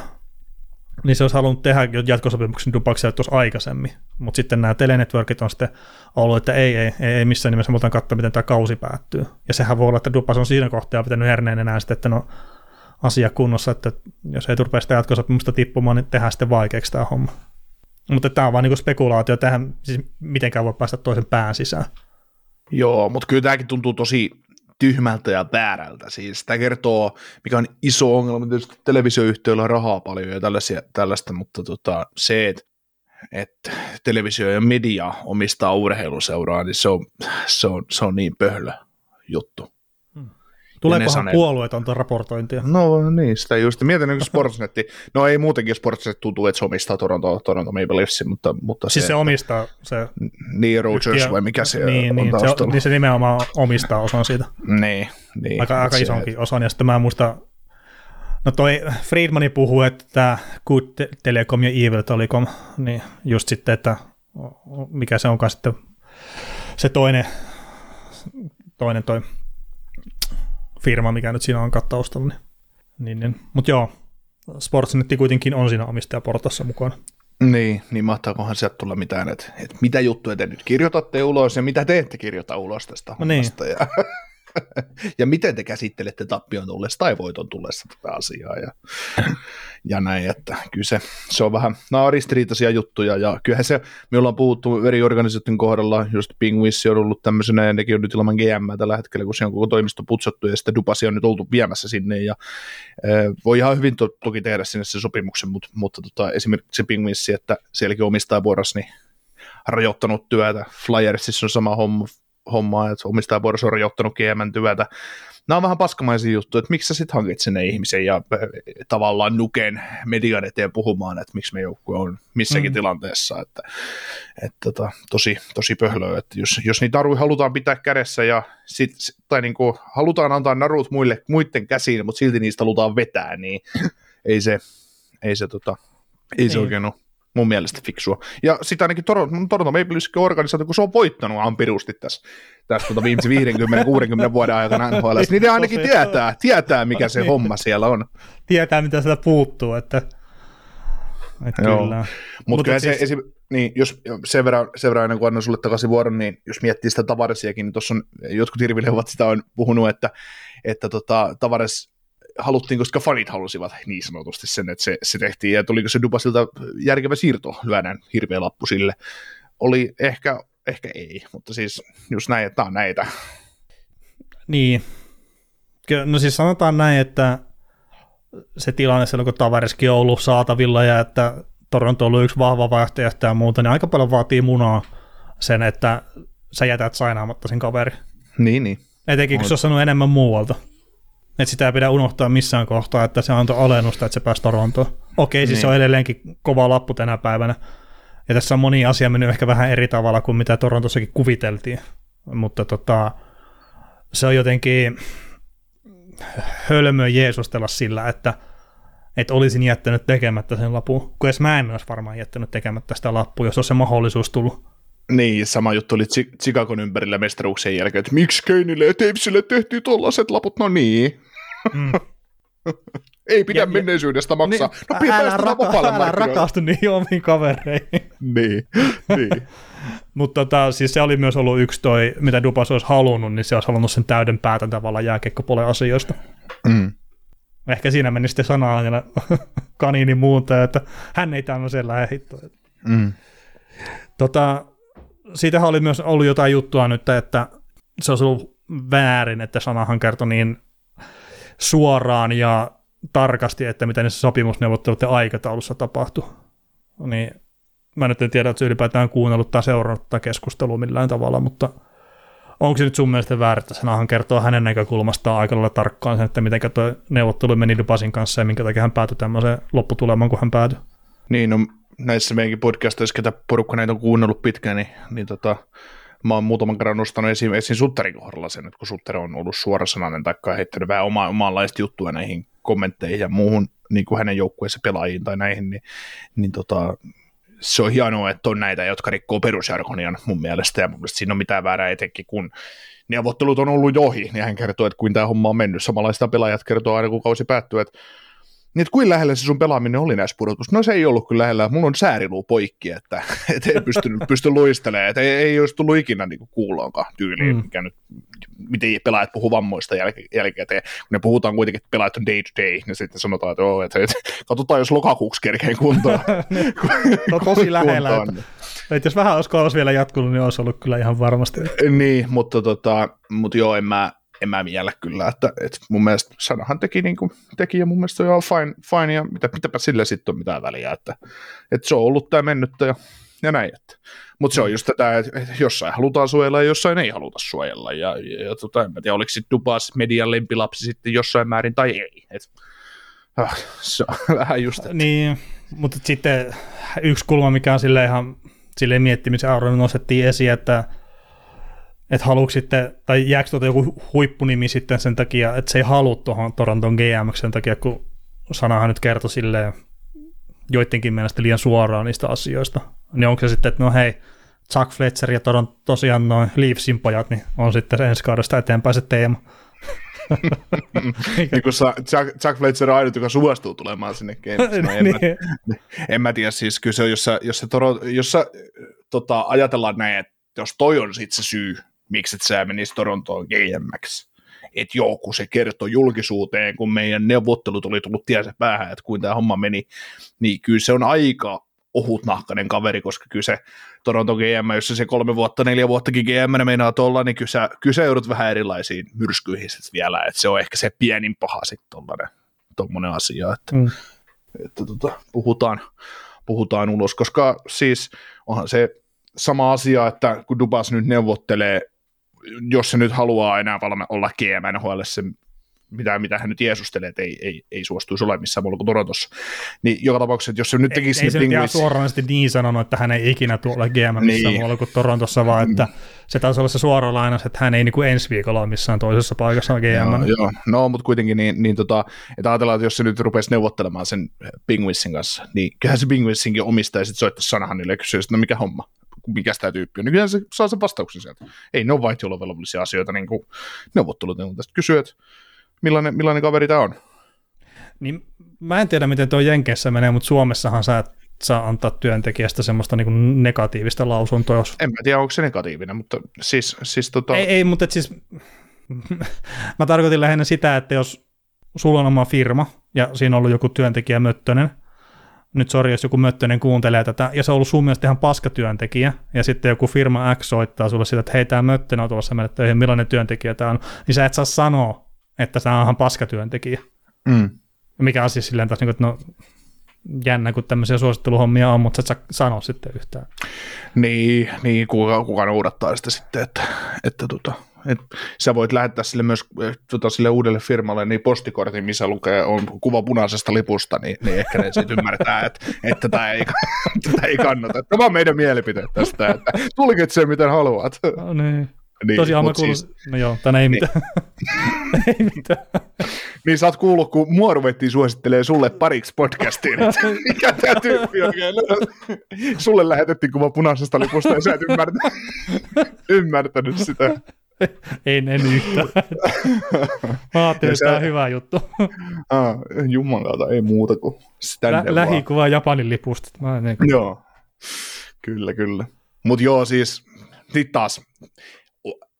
niin se olisi halunnut tehdä jatkosopimuksen Dubakselle tuossa aikaisemmin, mutta sitten nämä telenetworkit on sitten ollut, että ei, ei, ei, ei missään nimessä, mutta katsoa, miten tämä kausi päättyy. Ja sehän voi olla, että Dubas on siinä kohtaa pitänyt herneen enää sitten, että no asia kunnossa, että jos ei turpea sitä jatkosopimusta tippumaan, niin tehdään sitten vaikeaksi tämä homma. Mutta tämä on vaan niin spekulaatio tähän, siis mitenkään voi päästä toisen pään sisään. Joo, mutta kyllä tämäkin tuntuu tosi tyhmältä ja väärältä. Siis tämä kertoo, mikä on iso ongelma, tietysti televisioyhtiöillä on rahaa paljon ja tällaisia, tällaista, mutta tota, se, että että televisio ja media omistaa urheiluseuraa, niin se on, se on, se on niin pöhlö juttu. Tuleekohan puolueetonta raportointia? No niin, sitä just. Mietin niin Sportsnetti. No ei muutenkin Sportsnet tuntuu, että se omistaa Toronto, Toronto Maple Leafsin, mutta, mutta siis se, se omistaa se... Niin, Rogers vai mikä se niin, on niin, taustalla. se, niin se nimenomaan omistaa osan siitä. Niin, niin. Aika, aika se- isonkin osan, ja sitten mä en muista, no toi Friedmani puhuu, että tämä Good Te- Telecom ja Evil Telecom, niin just sitten, että mikä se onkaan sitten se toinen, toinen toi firma, mikä nyt siinä on taustalla. Niin, niin, niin. Mutta joo, Sportsnetti kuitenkin on siinä omistajaportassa mukana. Niin, niin mahtaakohan sieltä tulla mitään, että, että mitä juttuja te nyt kirjoitatte ulos ja mitä te ette kirjoita ulos tästä No niin. Ja, ja miten te käsittelette tappion tullessa tai voiton tullessa tätä asiaa ja, ja näin, että kyllä se, se on vähän, nämä on ristiriitaisia juttuja ja kyllähän se, me ollaan puhuttu eri organisaation kohdalla, just Penguins on ollut tämmöisenä ja nekin on nyt ilman GM tällä hetkellä, kun se on koko toimisto putsattu ja sitten Dupasi on nyt oltu viemässä sinne ja e, voi ihan hyvin to, toki tehdä sinne se sopimuksen, mutta, mutta tota, esimerkiksi se Penguins, että sielläkin omistajavuorossa niin rajoittanut työtä, Flyersissa on sama homma, homma että omistajavuorossa on rajoittanut GMn työtä, nämä on vähän paskamaisia juttuja, että miksi sä sitten hankit sinne ihmisen ja tavallaan nuken median eteen puhumaan, että miksi me joukkue on missäkin Mm. tilanteessa, että, että tota, tosi, tosi pöhlöä, että jos, jos niitä naruja halutaan pitää kädessä ja sit, tai niin kuin, halutaan antaa narut muille, muiden käsiin, mutta silti niistä halutaan vetää, niin ei se, ei se, tota, ei se Niin. oikein ole mun mielestä fiksua. Ja sitä ainakin Toronto, Toronto Maple Leafs organisaatio, kun se on voittanut ihan pirusti tässä, tässä tota viimeisen 50-60 vuoden aikana NHL, niin ne ainakin tietää, tietää, mikä se Niin. homma siellä on. Tietää, mitä sieltä puuttuu, että, että Joo. kyllä. Mutta Mutta kyllä siis- se, esim, niin, jos sen verran, sen verran ennen kuin annan sulle takaisin vuoron, niin jos miettii sitä tavaresiakin, niin tuossa on, jotkut hirvileuvat sitä on puhunut, että, että tota, tavares haluttiin, koska fanit halusivat niin sanotusti sen, että se, se tehtiin, ja tuliko se Dubasilta järkevä siirto, lyödään hirveä lappu sille. Oli ehkä, ehkä ei, mutta siis just näin, että on näitä. Niin. No siis sanotaan näin, että se tilanne silloin, kun Tavareskin on ollut saatavilla ja että Toronto on ollut yksi vahva vaihtoehto ja muuta, niin aika paljon vaatii munaa sen, että sä jätät sainaamatta sen kaveri. Niin, niin. Etenkin kun se on saanut enemmän muualta. Että sitä ei pidä unohtaa missään kohtaa, että se antoi alennusta, että se pääsi Torontoon. Okei, siis Niin. se on edelleenkin kova lappu tänä päivänä. Ja tässä on moni asia mennyt ehkä vähän eri tavalla kuin mitä Torontossakin kuviteltiin. Mutta tota, se on jotenkin hölmöä jeesustella sillä, että, että olisin jättänyt tekemättä sen lapun. Kun edes mä en olisi varmaan jättänyt tekemättä sitä lappua, jos olisi se mahdollisuus tullut. Niin, sama juttu oli Chi- Chicagon ympärillä mestaruuksien jälkeen, että miksi Keinille ja Tavesille tehtiin tollaset laput, no niin. Mm. Ei pidä Ja- menneisyydestä maksaa. Niin, no pidä älä, raka- älä rakastu niihin omiin kavereihin. Niin, niin. Mutta tota, siis se oli myös ollut yksi toi, mitä Dupas olisi halunnut, niin se olisi halunnut sen täyden päätän tavalla jääkiekkopuolen asioista. Mm. Ehkä siinä meni sitten sanaa ja kaniini muuta, että hän ei tämmöiseen lähde. Mm. Tota, siitähän oli myös ollut jotain juttua nyt, että se olisi ollut väärin, että sanahan kertoi niin suoraan ja tarkasti, että miten ne sopimusneuvotteluiden aikataulussa tapahtui. Niin mä nyt en tiedä, että ylipäätään kuunnellut tai seurannut tätä keskustelua millään tavalla, mutta onko se nyt sun mielestä väärin, että sanahan kertoo hänen näkökulmastaan aika lailla tarkkaan sen, että miten tuo neuvottelu meni Dubasin kanssa ja minkä takia hän päätyi tämmöiseen lopputulemaan, kun hän päätyi. Niin, no näissä meidänkin podcasteissa, ketä porukka näitä on kuunnellut pitkään, niin, niin tota, mä oon muutaman kerran nostanut esiin, esiin Sutterin kohdalla sen, että kun Sutter on ollut suorasanainen tai heittänyt vähän oma, omanlaista juttua näihin kommentteihin ja muuhun niin kuin hänen joukkueessa pelaajiin tai näihin, niin, niin tota, se on hienoa, että on näitä, jotka rikkoo perusjargonian mun mielestä, ja mun mielestä siinä on mitään väärää etenkin, kun neuvottelut on ollut jo ohi, niin hän kertoo, että kuin tämä homma on mennyt. Samanlaista pelaajat kertoo aina, kun kausi päättyy, että niin, että kuin lähellä se sun pelaaminen oli näissä pudotus? No se ei ollut kyllä lähellä. Mulla on sääriluu poikki, että, että ei pystynyt, pysty luistelemaan. Että ei, ei olisi tullut ikinä niin kuuloonkaan tyyliin, Mm. mikä nyt, miten pelaajat puhuu vammoista jälke, jälkikäteen. Kun ne puhutaan kuitenkin, että pelaajat on day to day, niin sitten sanotaan, että, oh, että, että katsotaan, jos lokakuuksi kerkeen kuntoon. No tosi lähellä, kuntoon. että, että jos vähän olisi vielä jatkunut, niin olisi ollut kyllä ihan varmasti. Niin, mutta, tota, mutta joo, en mä, en mä miellä kyllä, että, että mun mielestä Sanahan teki, niin kuin, teki ja mun mielestä se on ihan fine, fine ja mitä, mitäpä sille sitten on mitään väliä, että, että se on ollut tämä mennyttä ja ja näin. Mutta se on just tätä, että jossain halutaan suojella ja jossain ei haluta suojella. Ja, ja, ja tota, en tiedä, oliko sitten Dubas median lempilapsi sitten jossain määrin tai ei. Et, ah, se on vähän just. Että. Niin, mutta sitten yksi kulma, mikä on sille ihan silleen miettimisen arvoinen nostettiin esiin, että että haluatko sitten, tai jääkö tuota joku huippunimi sitten sen takia, että se ei halua tuohon Toronton GM sen takia, kun sanahan nyt kertoi silleen joidenkin mielestä liian suoraan niistä asioista. Niin onko se sitten, että no hei, Chuck Fletcher ja Toron, tosiaan noin Leafsin pojat, niin on sitten ensi kaudesta eteenpäin se teema. niin kun Chuck, Chuck Fletcher on ainut, joka suostuu tulemaan sinne gameissa. No, en, niin. mä, en mä tiedä, siis kyllä se on, jos sä, jos sä, toro, jos sä tota, ajatellaan näin, että jos toi on sitten se syy, miksi et sä menisi Torontoon GMX, että joo, kun se kertoi julkisuuteen, kun meidän neuvottelut oli tullut tiensä päähän, että kuin tämä homma meni, niin kyllä se on aika ohutnahkainen kaveri, koska kyllä se Toronto GM, jos se kolme vuotta, neljä vuottakin GM meinaa tuolla, niin kyllä sä, kyllä sä joudut vähän erilaisiin myrskyihin sit vielä, että se on ehkä se pienin paha sitten tuommoinen asia, että, mm. että tota, puhutaan, puhutaan ulos, koska siis onhan se sama asia, että kun Dubas nyt neuvottelee jos se nyt haluaa enää valme olla GM NHL, se mitä, mitä hän nyt jeesustelee, että ei, ei, ei suostuisi olemaan missään muualla kuin Torontossa. Niin joka tapauksessa, että jos se nyt tekisi... Ei, ei se nyt ihan suoranaisesti niin sanonut, että hän ei ikinä tule GM missään niin. muualla kuin Torontossa, vaan että se taisi olla se suora lainaus, että hän ei niin kuin ensi viikolla ole missään toisessa paikassa GM. Joo, joo. no mutta kuitenkin niin, niin tota, että ajatellaan, että jos se nyt rupesi neuvottelemaan sen Pingwissin kanssa, niin kyllähän se Pingwissinkin omistaja sitten soittaisi Sanahanille ja kysyisi, että no mikä homma, mikä tämä tyyppi on, niin se saa sen vastauksen sieltä. Ei ne ole vaihtiolovelvollisia asioita, niin kuin neuvottelut, niin tästä kysyy, että millainen, millainen kaveri tämä on. Niin mä en tiedä, miten tuo Jenkeissä menee, mutta Suomessahan sä et saa antaa työntekijästä semmoista niin negatiivista lausuntoa. Jos... En mä tiedä, onko se negatiivinen, mutta siis... siis tota... Ei, ei, mutta siis mä tarkoitin lähinnä sitä, että jos sulla on oma firma ja siinä on ollut joku työntekijä Möttönen, nyt sori, jos joku Möttönen kuuntelee tätä, ja se on ollut sun mielestä ihan paskatyöntekijä, ja sitten joku firma X soittaa sulle sitä, että hei, tämä Möttönen on tulossa meille töihin, millainen työntekijä tämä on, niin sä et saa sanoa, että tämä on ihan paskatyöntekijä. Mm. Mikä on siis silleen taas, niin että no, jännä, kun tämmöisiä suositteluhommia on, mutta sä et sano sitten yhtään. Niin, niin kuka, kuka noudattaa sitä sitten, että, että tota, et sä voit lähettää sille myös tota, sille uudelle firmalle niin postikortin, missä lukee on kuva punaisesta lipusta, niin, niin ehkä ne sitten ymmärtää, että, että tämä ei, tätä ei kannata. Tämä on meidän mielipiteet tästä, että tulkit sen miten haluat. No, niin. Niin, Tosiaan mä kuulun, siis, no joo, tänne ei niin. mitään. ei mitään. niin sä oot kuullut, kun mua ruvettiin suosittelee sulle pariksi podcastiin, että mikä tää tyyppi on. sulle lähetettiin kuva punaisesta lipusta ja sä et ymmärtänyt, ymmärtänyt sitä. en, en yhtään. Mä ajattelin, että tämä on hyvä juttu. ah, Jumalalta, ei muuta kuin Lä- Lähikuva Japanin lipusta. Mä en joo, kyllä, kyllä. Mutta joo, siis nyt taas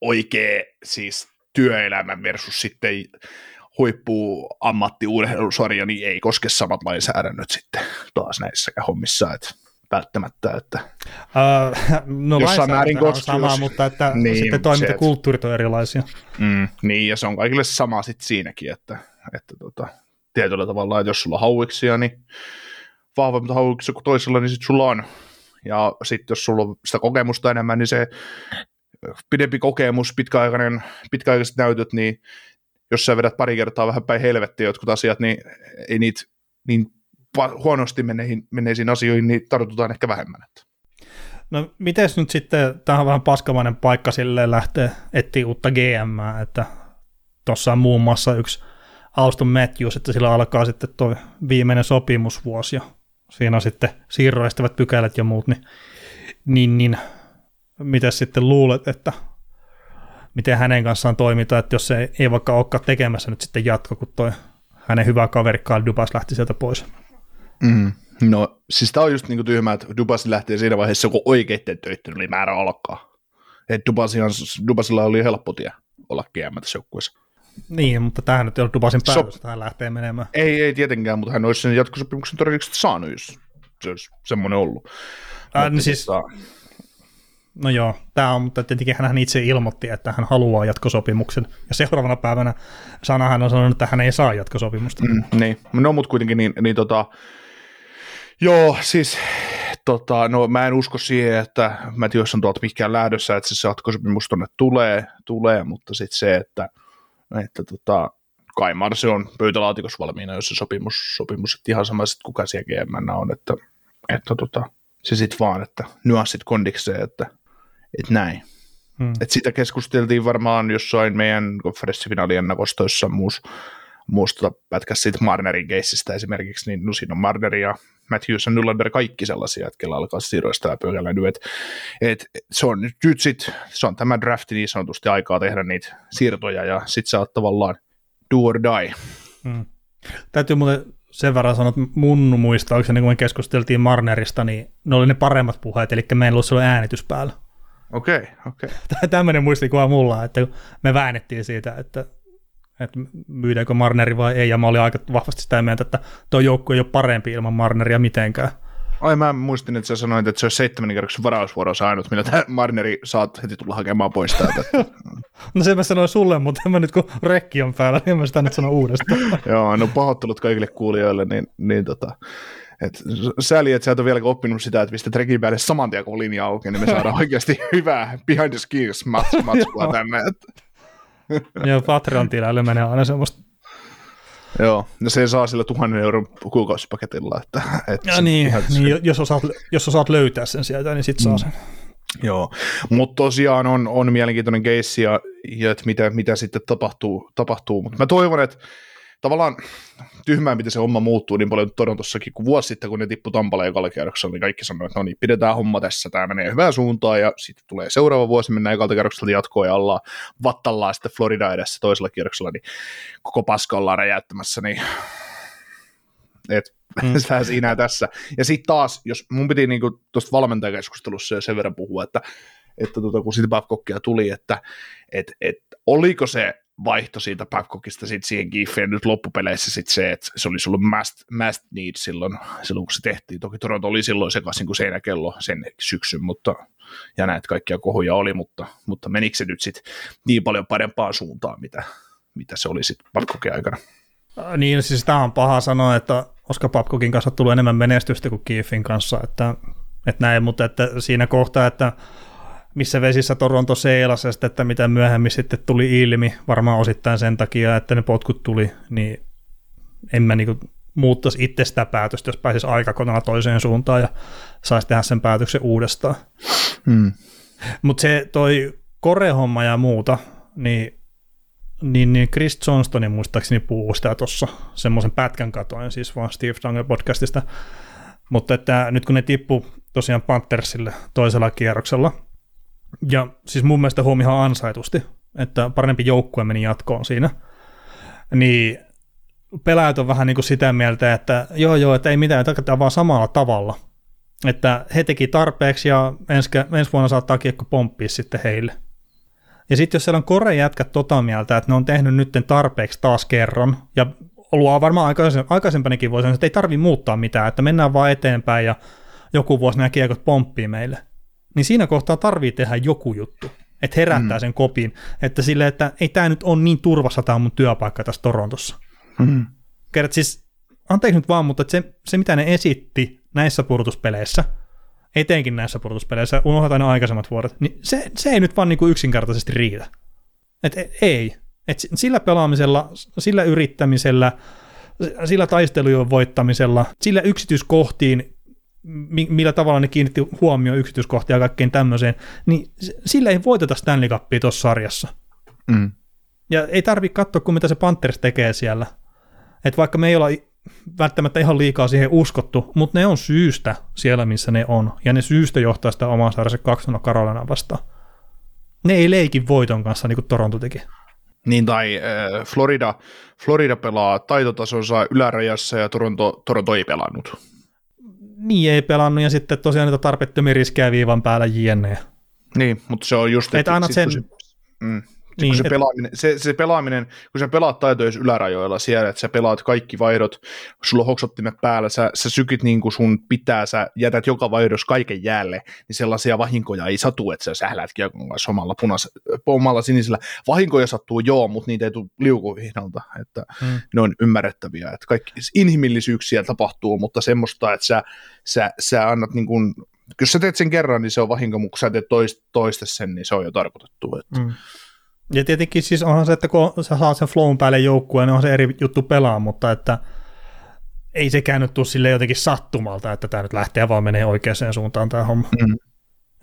oikea siis työelämä versus sitten huippu ammattiurheilusarja, niin ei koske samat lainsäädännöt sitten taas näissä hommissa, että välttämättä, että uh, no jossain määrin on sama, jos... mutta että niin, sitten toimintakulttuurit on erilaisia. Mm, niin, ja se on kaikille sama sitten siinäkin, että, että tota, tietyllä tavalla, että jos sulla on hauiksia, niin vahvemmat hauiksia kuin toisella, niin sitten sulla on. Ja sitten jos sulla on sitä kokemusta enemmän, niin se pidempi kokemus, pitkäaikainen, pitkäaikaiset näytöt, niin jos sä vedät pari kertaa vähän päin helvettiä jotkut asiat, niin ei niitä niin huonosti menneisiin, menneisiin asioihin, niin tartutaan ehkä vähemmän. No miten nyt sitten, tämä on vähän paskamainen paikka sille lähteä etsiä uutta GM, että tuossa on muun muassa yksi Auston Matthews, että sillä alkaa sitten tuo viimeinen sopimusvuosi ja siinä on sitten siirroistavat pykälät ja muut, niin, niin, niin mitä sitten luulet, että miten hänen kanssaan toimitaan, että jos se ei vaikka olekaan tekemässä nyt sitten jatko, kun toi hänen hyvä kaveri Dubas lähti sieltä pois. Mm. No siis tämä on just niinku tyhmä, että Dubas lähtee siinä vaiheessa, kun oikeiden töiden oli määrä alkaa. Että Dubasilla oli helppo tie olla GM tässä joukkueessa. Niin, mutta tähän nyt ei ole Dubasin päätös, so, hän lähtee menemään. Ei, ei tietenkään, mutta hän olisi sen jatkosopimuksen todennäköisesti saanut, jos se olisi semmoinen ollut. Äh, niin siis, tota... No joo, tämä on, mutta tietenkin hän itse ilmoitti, että hän haluaa jatkosopimuksen, ja seuraavana päivänä Sanahan on sanonut, että hän ei saa jatkosopimusta. Mm, niin, no mutta kuitenkin niin, niin tota, joo, siis tota, no mä en usko siihen, että Matthews on tuolta mikään lähdössä, että se jatkosopimus tuonne tulee, tulee mutta sitten se, että, että tota, kai Marsi on pöytälaatikossa valmiina, jos se sopimus, sopimus että ihan sama sitten kuka siellä GM on, että, että tota, se sitten vaan, että nyanssit kondikseen, että, että näin. Hmm. Et sitä keskusteltiin varmaan jossain meidän konferenssifinaalien nakostoissa muus, muusta pätkässä siitä Marnerin keissistä esimerkiksi, niin no siinä on Marner ja Matthews ja Nylander kaikki sellaisia, että kellä alkaa siirroista ja pöydällä nyt, että et, se on nyt, nyt sit, se on tämä drafti niin sanotusti aikaa tehdä niitä siirtoja ja sit sä oot tavallaan do or die. Hmm. Täytyy muuten sen verran sanoa, että mun muistaakseni, kun me keskusteltiin Marnerista, niin ne oli ne paremmat puheet, eli meillä oli silloin äänitys päällä. Okei, okay, okei. Okay. Tämmöinen muistikuva mulla, että me väännettiin siitä, että, että myydäänkö Marneri vai ei, ja mä olin aika vahvasti sitä mieltä, että tuo joukko ei ole parempi ilman Marneria mitenkään. Ai mä muistin, että sä sanoit, että se olisi seitsemän kerroksen varausvuorossa ainut, millä tämä Marneri saat heti tulla hakemaan pois täältä. no se mä sanoin sulle, mutta mä nyt kun rekki on päällä, niin mä sitä nyt sanon uudestaan. Joo, no pahoittelut kaikille kuulijoille, niin, niin tota, et sääli, että sä et ole vielä oppinut sitä, että pistät rekin päälle saman tien, kun linja auki, niin me saadaan oikeasti hyvää behind the skills matskua tänne. Joo, Patreon-tilaille menee aina semmoista Joo, no se saa sillä tuhannen euron kuukausipaketilla. Että, että ja niin, niin jos, osaat, jos osaat löytää sen sieltä, niin sit saa mm. sen. Joo, mutta tosiaan on, on mielenkiintoinen keissi ja, ja että mitä, mitä sitten tapahtuu, tapahtuu. mutta mä toivon, että tavallaan tyhmää, miten se homma muuttuu niin paljon Torontossakin, kun vuosi sitten, kun ne tippui Tampalle ekalla kierroksella, niin kaikki sanoivat, että no niin, pidetään homma tässä, tämä menee hyvään suuntaan, ja sitten tulee seuraava vuosi, mennään ekalta kierroksella jatkoon, ja ollaan vattallaan sitten Florida edessä toisella kierroksella, niin koko paska ollaan räjäyttämässä, niin et mm. siinä tässä. Ja sitten taas, jos mun piti niinku tuosta valmentajakeskustelussa jo sen verran puhua, että, että tota, kun siitä Babcockia tuli, että et, et, oliko se vaihto siitä Babcockista sit siihen Giffeen nyt loppupeleissä sit se, että se olisi ollut must, must need silloin, silloin, kun se tehtiin. Toki Toronto oli silloin sekaisin kuin seinäkello sen syksyn, mutta, ja näitä kaikkia kohuja oli, mutta, mutta menikö se nyt sitten niin paljon parempaan suuntaan, mitä, mitä se oli sitten Babcockin aikana? Niin, siis tämä on paha sanoa, että koska Babcockin kanssa tulee enemmän menestystä kuin Kiefin kanssa, että, että näin, mutta että siinä kohtaa, että missä vesissä Toronto seilasi, että mitä myöhemmin sitten tuli ilmi, varmaan osittain sen takia, että ne potkut tuli, niin en mä niinku muuttaisi itse sitä päätöstä, jos pääsisi aikakonalla toiseen suuntaan ja saisi tehdä sen päätöksen uudestaan. Hmm. Mutta se toi korehomma ja muuta, niin, niin, niin Chris Johnstonin muistaakseni puhuu sitä tuossa semmoisen pätkän katoin, siis vaan Steve Danger podcastista, mutta että nyt kun ne tippu tosiaan Panthersille toisella kierroksella, ja siis mun mielestä huomi ihan ansaitusti, että parempi joukkue meni jatkoon siinä. Niin pelaajat on vähän niin kuin sitä mieltä, että joo joo, että ei mitään, tarkoittaa vaan samalla tavalla. Että he teki tarpeeksi ja ensi, ensi vuonna saattaa kiekko pomppia sitten heille. Ja sitten jos siellä on Kore jätkät tota mieltä, että ne on tehnyt nyt tarpeeksi taas kerran, ja ollut varmaan aikaisempanikin vuosina, että ei tarvi muuttaa mitään, että mennään vaan eteenpäin ja joku vuosi nämä kiekot pomppii meille niin siinä kohtaa tarvii tehdä joku juttu, että herättää mm. sen kopin, että sille, että ei tämä nyt ole niin turvassa tämä mun työpaikka tässä Torontossa. Mm. Kerrat siis, anteeksi nyt vaan, mutta se, se mitä ne esitti näissä purtuspeleissä, etenkin näissä purtuspeleissä, unohdetaan ne aikaisemmat vuodet, niin se, se ei nyt vaan niin kuin yksinkertaisesti riitä. Et e, ei. Et sillä pelaamisella, sillä yrittämisellä, sillä taistelujen voittamisella, sillä yksityiskohtiin millä tavalla ne kiinnitti huomioon yksityiskohtia ja kaikkeen tämmöiseen, niin sillä ei voiteta Stanley Cupia tuossa sarjassa. Mm. Ja ei tarvitse katsoa, kun mitä se Panthers tekee siellä. Että vaikka me ei olla välttämättä ihan liikaa siihen uskottu, mutta ne on syystä siellä, missä ne on. Ja ne syystä johtaa sitä omaa sarjassa 2 Carolina vastaan. Ne ei leikin voiton kanssa, niin kuin Toronto teki. Niin, tai äh, Florida, Florida pelaa taitotasonsa ylärajassa ja Toronto, Toronto ei pelannut niin ei pelannut, ja sitten tosiaan niitä tarpeettomia riskejä viivan päällä jne. Niin, mutta se on just... Että aina sen... Se, mm, niin, kun se, et... pelaaminen, se, se, pelaaminen, kun sä pelaat taitojen ylärajoilla siellä, että sä pelaat kaikki vaihdot, sulla on hoksottimet päällä, sä, sä sykit niin kuin sun pitää, sä jätät joka vaihdos kaiken jäälle, niin sellaisia vahinkoja ei satu, että sä sählät kiekon kanssa omalla, punas, omalla sinisellä. Vahinkoja sattuu joo, mutta niitä ei tule liukuhihnalta, että hmm. ne on ymmärrettäviä, että kaikki inhimillisyyksiä tapahtuu, mutta semmoista, että sä, sä, sä annat niin kuin jos sä teet sen kerran, niin se on vahinko, mutta kun sä teet toist, toiste sen, niin se on jo tarkoitettu. Että. Mm. Ja tietenkin siis onhan se, että kun sä saat sen flown päälle joukkueen, niin on se eri juttu pelaa, mutta että ei sekään nyt tule sille jotenkin sattumalta, että tämä nyt lähtee vaan menee oikeaan suuntaan tämä homma. Mm.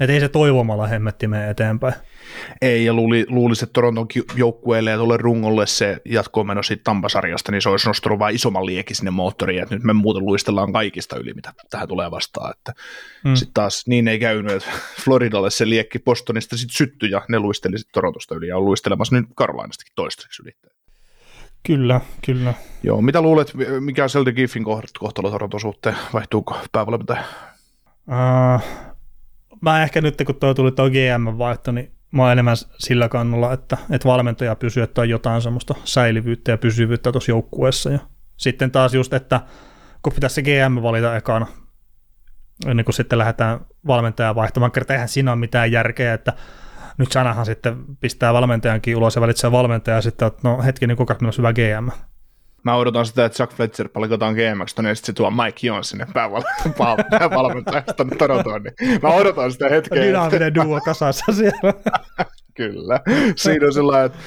Että ei se toivomalla hemmetti mene eteenpäin. Ei, ja luuli, luulisi, että Toronton joukkueelle ja tuolle rungolle se jatko meno siitä Tampasarjasta, niin se olisi nostanut vain isomman liekin sinne moottoriin, että nyt me muuten luistellaan kaikista yli, mitä tähän tulee vastaan. Että mm. Sitten taas niin ei käynyt, että Floridalle se liekki Bostonista sitten syttyi ja ne luisteli sitten Torontosta yli ja on luistelemassa nyt Karolainastakin toistaiseksi yli. Kyllä, kyllä. Joo, mitä luulet, mikä on Selden Giffin kohtalo Toronton suhteen? Vaihtuuko päävalmentaja? Uh, mä ehkä nyt, kun tuo tuli tuo GM-vaihto, niin mä oon enemmän sillä kannalla, että, että valmentaja pysyy, että on jotain semmoista säilyvyyttä ja pysyvyyttä tuossa joukkueessa. Ja sitten taas just, että kun pitäisi se GM valita ekana, ennen kuin sitten lähdetään valmentajaa vaihtamaan, kertaa eihän siinä ole mitään järkeä, että nyt Sanahan sitten pistää valmentajankin ulos ja valitsee valmentaja ja sitten, että no hetki, niin kuka on hyvä GM mä odotan sitä, että Chuck Fletcher palkataan GMX ja sitten se tuo Mike Jones sinne päävalmentajaksi tonne Torontoon, niin mä odotan sitä hetkeä. Dynaaminen duo kasassa siellä. Kyllä. Siinä on sellainen, että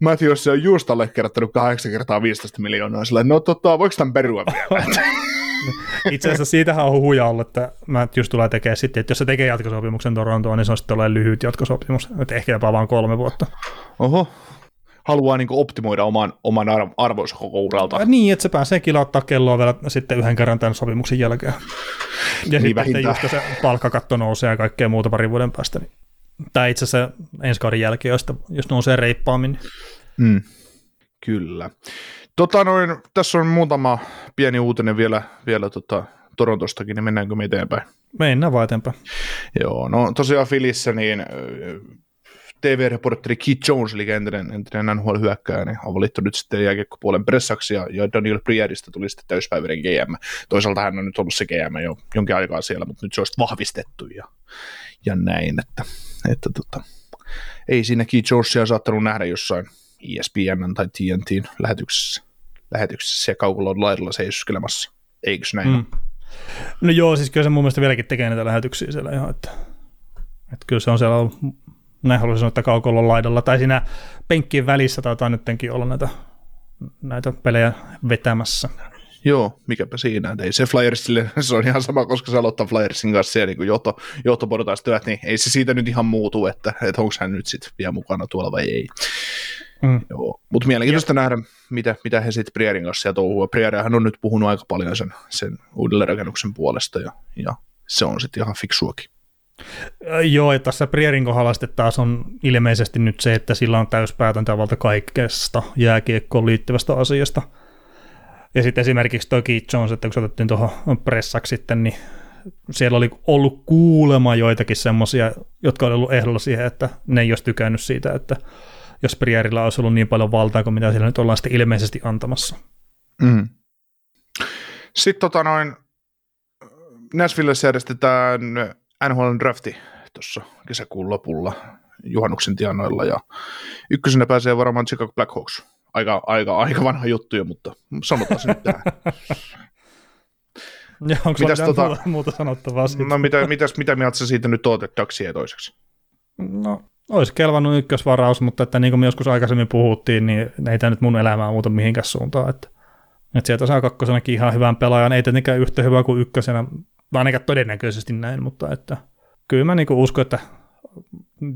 Matthews on just allekirjoittanut 8 kertaa 15 miljoonaa, sillä no tota, voiko tämän perua vielä? Itse asiassa siitähän on huhuja ollut, että mä just tulee tekemään sitten, että jos se tekee jatkosopimuksen Torontoon, niin se on sitten lyhyt jatkosopimus, että ehkä jopa vain kolme vuotta. Oho, haluaa niin optimoida oman, oman arvonsa koko uralta. Ja niin, että se pääsee kilauttaa kelloa vielä sitten yhden kerran tämän sopimuksen jälkeen. Ja niin sitten just se palkkakatto nousee ja kaikkea muuta parin vuoden päästä. Niin. Tai itse asiassa ensi kauden jälkeen, jos, jos nousee reippaammin. Niin. Mm. Kyllä. Tota noin, tässä on muutama pieni uutinen vielä, vielä tota, Torontostakin, niin mennäänkö me eteenpäin? Mennään vaan eteenpäin. Joo, no tosiaan Filissä niin TV-reportteri Keith Jones, eli entinen, entinen NHL-hyökkääjä, niin on valittu nyt sitten jääkiekkopuolen pressaksi, ja, ja Daniel Prieristä tuli sitten täyspäiväinen GM. Toisaalta hän on nyt ollut se GM jo jonkin aikaa siellä, mutta nyt se olisi vahvistettu ja, ja näin, että, että tota, ei siinä Keith Jonesia saattanut nähdä jossain ESPN tai TNTin lähetyksessä, lähetyksessä ja kaukolon laidalla seisoskelemassa. Eikö näin mm. No joo, siis kyllä se mun mielestä vieläkin tekee näitä lähetyksiä siellä ihan, että, että kyllä se on siellä ollut näin haluaisin sanoa, että kaukolon laidalla, tai siinä penkkien välissä taitaa nytkin olla näitä, näitä pelejä vetämässä. Joo, mikäpä siinä. Ei se Flyersille, se on ihan sama, koska se aloittaa Flyersin kanssa siellä niin johto, johtoportaistyöt, niin ei se siitä nyt ihan muutu, että, että onko hän nyt sitten vielä mukana tuolla vai ei. Mm. Joo, mutta mielenkiintoista ja. nähdä, mitä, mitä he sitten Prierin kanssa siellä touhuu. Prierihan on nyt puhunut aika paljon sen, sen uudelleenrakennuksen puolesta, ja, ja se on sitten ihan fiksuakin. Joo, ja tässä Prierin kohdalla sitten taas on ilmeisesti nyt se, että sillä on täyspäätäntävalta kaikkeesta jääkiekkoon liittyvästä asiasta. Ja sitten esimerkiksi toi Keith Jones, että kun se otettiin tuohon pressaksi sitten, niin siellä oli ollut kuulema joitakin semmoisia, jotka oli ollut ehdolla siihen, että ne ei olisi tykännyt siitä, että jos Prierillä olisi ollut niin paljon valtaa kuin mitä siellä nyt ollaan sitten ilmeisesti antamassa. Mm. Sitten tota noin, Nashvillessä järjestetään NHL drafti tuossa kesäkuun lopulla juhannuksen tienoilla ja ykkösenä pääsee varmaan Chicago Blackhawks. Aika, aika, aika vanha juttu jo, mutta sanotaan se nyt tähän. Ja onko mitäs tota, muuta, sanottavaa siitä? No mitä, mitäs, mitä mieltä sä siitä nyt oot, että toiseksi? No, olisi kelvannut ykkösvaraus, mutta että niin kuin me joskus aikaisemmin puhuttiin, niin ei tämä nyt mun elämää muuta mihinkään suuntaan. Että, että sieltä saa kakkosenakin ihan hyvän pelaajan, ei tietenkään yhtä hyvä kuin ykkösenä, ainakaan todennäköisesti näin, mutta että kyllä mä niinku uskon, että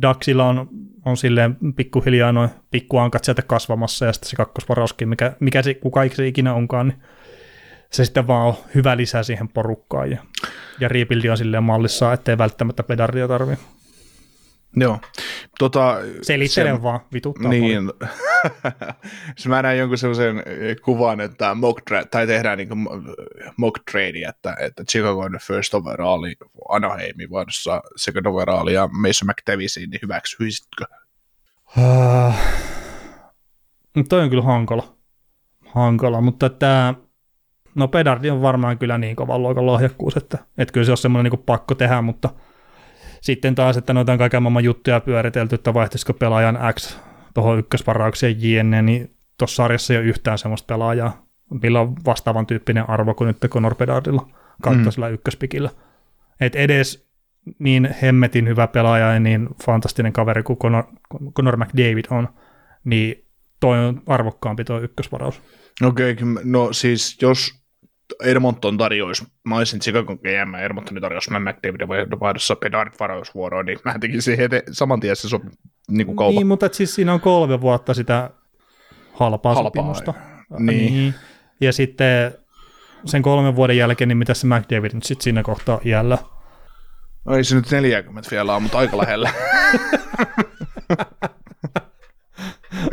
Daxilla on, on silleen pikkuhiljaa noin pikkuankat sieltä kasvamassa ja sitten se kakkosvarauskin, mikä, mikä se, kuka se ikinä onkaan, niin se sitten vaan on hyvä lisää siihen porukkaan ja, ja on silleen mallissa, ettei välttämättä pedaria tarvitse. Joo. Tota, Selittelen se, vaan, vituttaa Niin. se mä näin jonkun sellaisen kuvan, että mock tra- tai tehdään niin mock trade, että, että Chicago on first overall, Anaheimin vuodossa second overall ja Mason McDavisin, niin hyväksyisitkö? Uh, toi on kyllä hankala. Hankala, mutta tämä, no Pedardi on varmaan kyllä niin kovan luokan lahjakkuus, että, että kyllä se on semmoinen niin pakko tehdä, mutta sitten taas, että noita on kaiken maailman juttuja pyöritelty, että vaihtaisiko pelaajan X tuohon ykkösvaraukseen JN, niin tuossa sarjassa ei ole yhtään semmoista pelaajaa, millä on vastaavan tyyppinen arvo kuin nyt Conor Bedardilla kautta mm. ykköspikillä. Et edes niin hemmetin hyvä pelaaja ja niin fantastinen kaveri kuin Conor, Conor McDavid on, niin toi on arvokkaampi tuo ykkösvaraus. Okei, okay, no siis jos Edmonton tarjoisi, mä olisin Chicagon GM, Edmonton tarjoisi mä McDavidin vaihdossa Bedard varausvuoroon, niin mä tekisin heti saman tien se sopi niin kuin kaupa. Niin, mutta siis siinä on kolme vuotta sitä halpaa, halpaa sopimusta. Niin. niin. Ja sitten sen kolmen vuoden jälkeen, niin mitä se McDavid nyt sitten siinä kohtaa iällä? No ei se nyt 40 vielä on, mutta aika lähellä.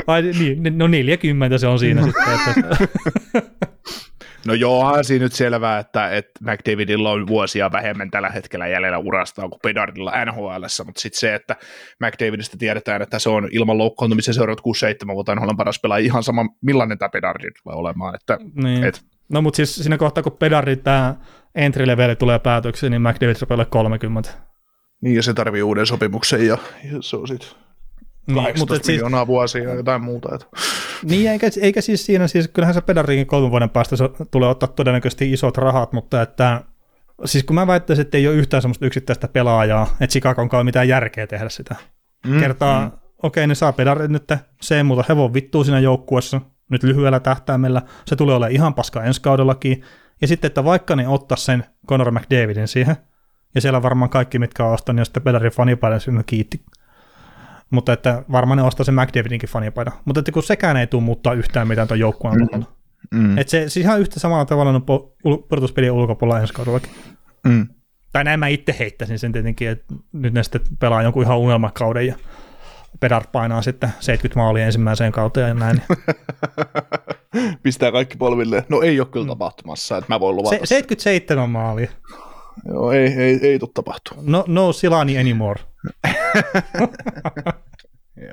Ai, niin, no 40 se on siinä sitten. Että... No joo, siinä nyt selvää, että, että McDavidilla on vuosia vähemmän tällä hetkellä jäljellä urastaan kuin Pedardilla NHL, mutta sitten se, että McDavidista tiedetään, että se on ilman loukkaantumisen seuraavat 6-7 vuotta NHL paras pelaaja, ihan sama millainen tämä Pedardi tulee olemaan. Että, niin. et... No mutta siis siinä kohtaa, kun Pedardi tämä entry level tulee päätökseen, niin McDavid rupeaa 30. Niin, ja se tarvii uuden sopimuksen, ja, ja se on sitten niin, mutta siis, miljoonaa vuosia ja jotain muuta. Että. Niin, eikä, eikä siis siinä, siis kyllähän se pedarikin kolmen vuoden päästä se tulee ottaa todennäköisesti isot rahat, mutta että siis kun mä väittäisin, että ei ole yhtään semmoista yksittäistä pelaajaa, että Chicago onkaan mitään järkeä tehdä sitä. Mm, Kertaa, mm. okei, okay, ne saa pedarit nyt, se ei muuta hevon vittuu siinä joukkuessa, nyt lyhyellä tähtäimellä, se tulee olemaan ihan paska ensi kaudellakin, ja sitten, että vaikka ne ottaa sen Conor McDavidin siihen, ja siellä varmaan kaikki, mitkä on ostanut, ja sitten pedarin fanipaiden sinne kiitti mutta että varmaan ne ostaa sen McDavidinkin fanipaidan. Mutta että kun sekään ei tule muuttaa yhtään mitään tuon joukkueen mm. Mm. Että se siis ihan yhtä samalla tavalla on pudotuspelien ulkopuolella ensi kaudellakin. Mm. Tai näin mä itse heittäisin sen tietenkin, että nyt ne sitten pelaa jonkun ihan unelmakauden ja Pedard painaa sitten 70 maalia ensimmäiseen kauteen ja näin. Pistää kaikki polville. No ei ole kyllä mm. tapahtumassa, että mä voin luvata. Se, 77 maalia. Joo, ei, ei, ei tule tapahtua. No, no Silani anymore.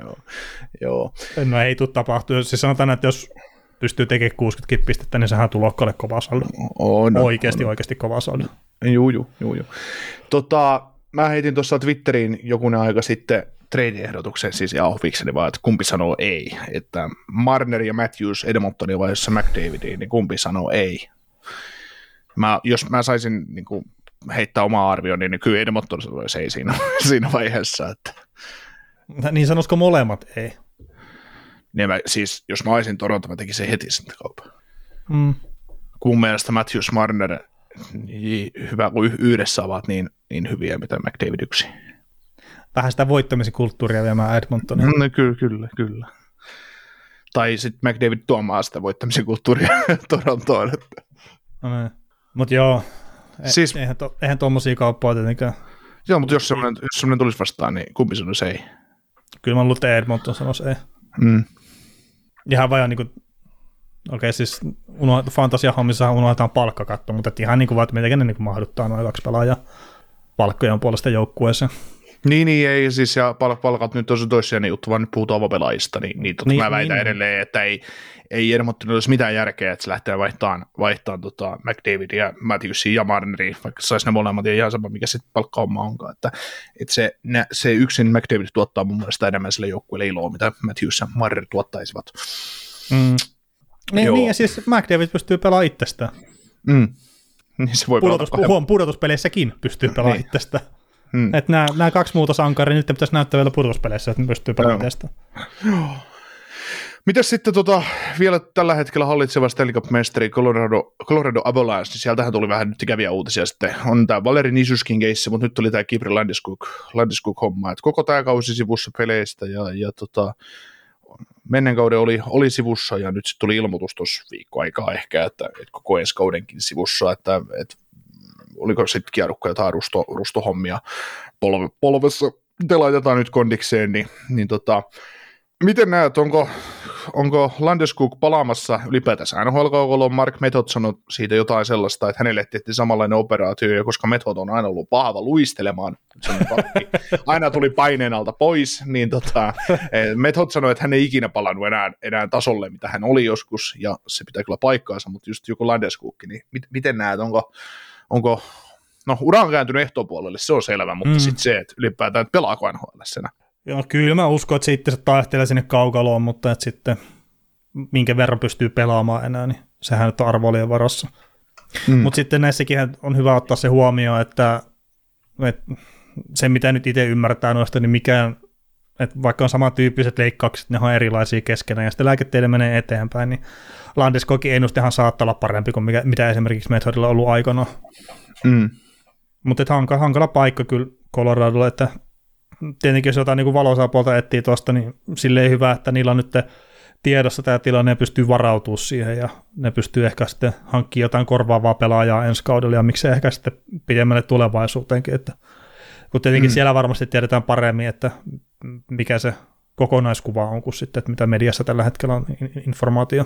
joo, joo. No ei tule tapahtua. Siis sanotaan, että jos pystyy tekemään 60 pistettä, niin sehän tulokkalle kova saldo. On, oikeasti, on. oikeasti kova saldo. Juu, juu, juu, juu. Tota, mä heitin tuossa Twitteriin jokunen aika sitten trade-ehdotuksen, siis ja vaan, että kumpi sanoo ei. Että Marner ja Matthews Edmontonin vaiheessa McDavidiin, niin kumpi sanoo ei. Mä, jos mä saisin niin kuin, heittää omaa arvioni, niin kyllä Edmonton olisi ei siinä, siinä vaiheessa. Että. Niin sanoisiko molemmat ei? Niin mä, siis, jos mä olisin Toronto, mä tekisin heti sen kaupan. Mm. Kun mielestä Matthews Marner niin hyvä kuin yhdessä ovat niin, niin hyviä, mitä McDavid yksi. Vähän sitä voittamisen kulttuuria viemään Edmontoniin. No, kyllä, kyllä, kyllä. Tai sitten McDavid tuomaan sitä voittamisen kulttuuria Torontoon. Että. No, niin. Mutta joo, E- siis, eihän, to, eihän tuommoisia kauppaa tietenkään. Joo, mutta jos semmoinen, jos semmoinen tulisi vastaan, niin kumpi sanoisi ei? Kyllä mä luulen, että Edmonton sanoisi ei. Mm. Ihan vain niin kuin, okei okay, siis unohd, fantasia-hommissa unohdetaan palkkakatto, mutta ihan niin kuin vaan, että miten ne niin mahduttaa noin kaksi pelaajaa palkkojen puolesta joukkueeseen. Niin, niin, ei siis, ja pal- palkat nyt on se toissijainen juttu, vaan nyt puhutaan avopelaajista, niin, niin, totta, niin mä väitän niin, edelleen, että ei, ei Edmontonilla olisi mitään järkeä, että se lähtee vaihtamaan, vaihtamaan tota McDavidia, Matthewsia ja Marneria, vaikka saisi ne molemmat ja ihan sama, mikä sitten palkkahomma onkaan. Että, että se, ne, se yksin McDavid tuottaa mun mielestä enemmän sille joukkueelle iloa, mitä Matthews ja Marner tuottaisivat. Mm. Niin, niin, ja siis McDavid pystyy pelaamaan itsestään. Mm. Niin se voi Pudotus, huom, pudotuspeleissäkin pystyy pelaamaan niin. itsestään. Hmm. Että nämä, nämä kaksi muuta sankaria, nyt pitäisi näyttää vielä pudotuspeleissä, että ne pystyy tästä. Mitäs sitten tota, vielä tällä hetkellä hallitseva Stanley Cup-mestari Colorado, Colorado Avalanche, niin sieltähän tuli vähän nyt ikäviä uutisia sitten. On tämä Valeri Nisyskin keissi, mutta nyt tuli tämä Kibri Landeskog, Landeskog homma, että koko tämä kausi sivussa peleistä ja, ja tota, menneen kauden oli, oli sivussa ja nyt sitten tuli ilmoitus tuossa viikko aikaa ehkä, että, että koko ensi kaudenkin sivussa, että, että oliko sitten kierrukka jotain rusto, rustohommia polve, polvessa, te laitetaan nyt kondikseen, niin, niin tota, miten näet, onko onko Landeskuk palaamassa ylipäätänsä NHL on Mark Method sanonut siitä jotain sellaista, että hänelle tehtiin samanlainen operaatio, ja koska Method on aina ollut pahava luistelemaan, aina tuli paineen alta pois, niin tota, eh, Method sanoi, että hän ei ikinä palannut enää, enää tasolle, mitä hän oli joskus, ja se pitää kyllä paikkaansa, mutta just joku Landeskuk, niin mit, miten näet, onko, onko no ura on kääntynyt ehtopuolelle, se on selvä, mutta mm. sitten se, että ylipäätään että pelaako NHL senä. Joo, kyllä mä uskon, että sitten se taistelee sinne kaukaloon, mutta että sitten minkä verran pystyy pelaamaan enää, niin sehän nyt on arvoilien varassa. Mm. Mutta sitten näissäkin on hyvä ottaa se huomioon, että, että se mitä nyt itse ymmärtää noista, niin mikään, että vaikka on samantyyppiset leikkaukset, ne on erilaisia keskenään, ja sitten lääketiede menee eteenpäin, niin Landeskokin ennustehan saattaa olla parempi kuin mikä, mitä esimerkiksi Methodilla on ollut aikana. Mm. Mutta hankala, hankala paikka kyllä Coloradolle, että tietenkin jos jotain niin valoisaa puolta etsii tuosta, niin silleen hyvä, että niillä on nyt tiedossa tämä tilanne ja pystyy varautumaan siihen ja ne pystyy ehkä sitten hankkimaan jotain korvaavaa pelaajaa ensi kaudella ja miksei ehkä sitten pidemmälle tulevaisuuteenkin, että kun tietenkin mm. siellä varmasti tiedetään paremmin, että mikä se kokonaiskuva on kuin sitten, että mitä mediassa tällä hetkellä on informaatio.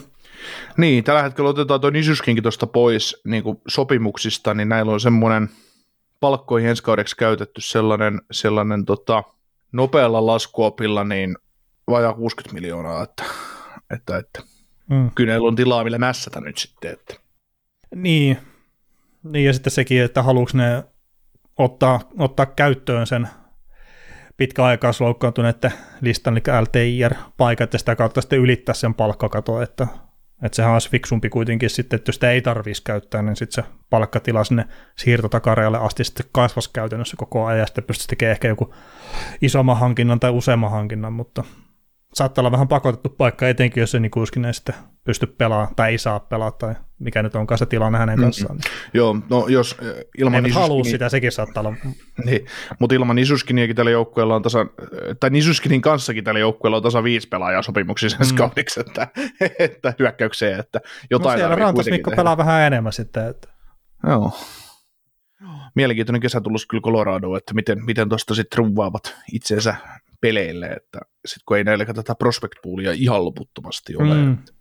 Niin, tällä hetkellä otetaan tuo Nisuskinkin tuosta pois niin kuin sopimuksista, niin näillä on semmoinen – palkkoihin ensi kaudeksi käytetty sellainen, sellainen tota, nopealla laskuopilla niin vajaa 60 miljoonaa, että, että, että mm. kyllä on tilaa, millä mässätä nyt sitten. Että. Niin. niin, ja sitten sekin, että haluatko ne ottaa, ottaa käyttöön sen pitkäaikaisloukkaantuneiden listan, eli LTIR-paikat, ja sitä kautta sitten ylittää sen palkkakato, että että sehän olisi fiksumpi kuitenkin sitten, että jos sitä ei tarvitsisi käyttää, niin sitten se palkkatila sinne siirtotakarealle asti sitten kasvaisi käytännössä koko ajan, ja sitten pystyisi tekemään ehkä joku isomman hankinnan tai useamman hankinnan, mutta saattaa olla vähän pakotettu paikka, etenkin jos se Nikuskin ei sitten pysty pelaamaan tai ei saa pelata tai mikä nyt onkaan se tilanne hänen kanssaan. Mm-hmm. Joo, no jos äh, ilman Ei halua sitä, sekin saattaa olla. Niin, mutta ilman Nisuskiniakin tällä joukkueella on tasa, tai Nisuskinin kanssakin tällä joukkueella on tasa viisi pelaajaa sopimuksissa mm. kaudiksi, että, että hyökkäykseen, että jotain no siellä Rantas Mikko pelaa vähän enemmän sitten. Että. Joo. Mielenkiintoinen kesä tullut kyllä Colorado, että miten, miten tuosta sitten ruuvaavat itseensä peleille, että sitten kun ei näillä tätä prospect poolia ihan loputtomasti ole. Mm. Että,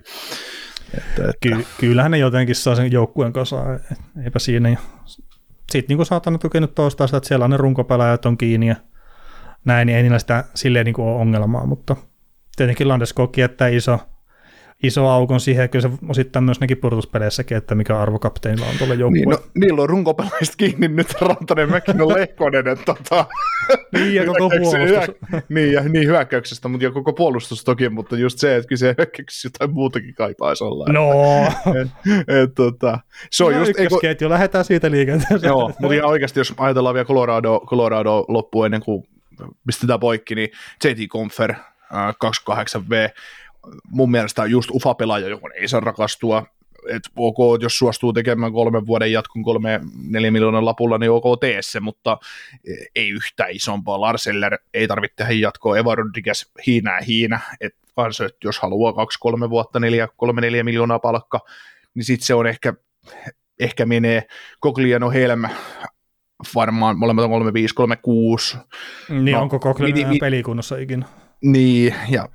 että, että. Ky- kyllähän ne jotenkin saa sen joukkueen kanssa, eipä siinä. Sitten niin saatan tukenut toistaa sitä, että siellä on ne runkopelaajat on kiinni ja näin, niin ei niillä sitä silleen niin ole ongelmaa, mutta tietenkin Landeskog jättää iso iso aukon siihen, ja kyllä se osittain myös näki purtuspeleissäkin, että mikä arvo kapteenilla on tuolla joukkueella. Niin, no, niillä on runkopelaajista kiinni nyt Rantanen, Mäkinen, Lehkonen, että tota, niin, ja koko puolustus. Hyö, niin, ja, niin, hyökkäyksestä, mutta ja koko puolustus toki, mutta just se, että kyllä se hyökkäyksessä jotain muutakin kaipaisi olla. No! et, et, tota, se on no, just... Ykkösketju, lähdetään siitä liikenteeseen. Joo, mutta ihan oikeasti, jos ajatellaan vielä Colorado, Colorado loppuun ennen kuin pistetään poikki, niin JT Confer, 28V, mun mielestä on just ufa-pelaaja, johon ei saa rakastua, että ok, jos suostuu tekemään kolmen vuoden jatkun kolme neljä miljoonan lapulla, niin ok, tee se, mutta ei yhtään isompaa. Larseller ei tarvitse tehdä jatkoa, Eva Rodriguez hiinää hiinä, että jos haluaa kaksi, kolme vuotta, neljä, kolme, neljä miljoonaa palkka, niin sitten se on ehkä, ehkä menee Cogliano Helm varmaan molemmat on 35, 36. Niin no, onko Cogliano pelikunnossa ikinä? Niin, ja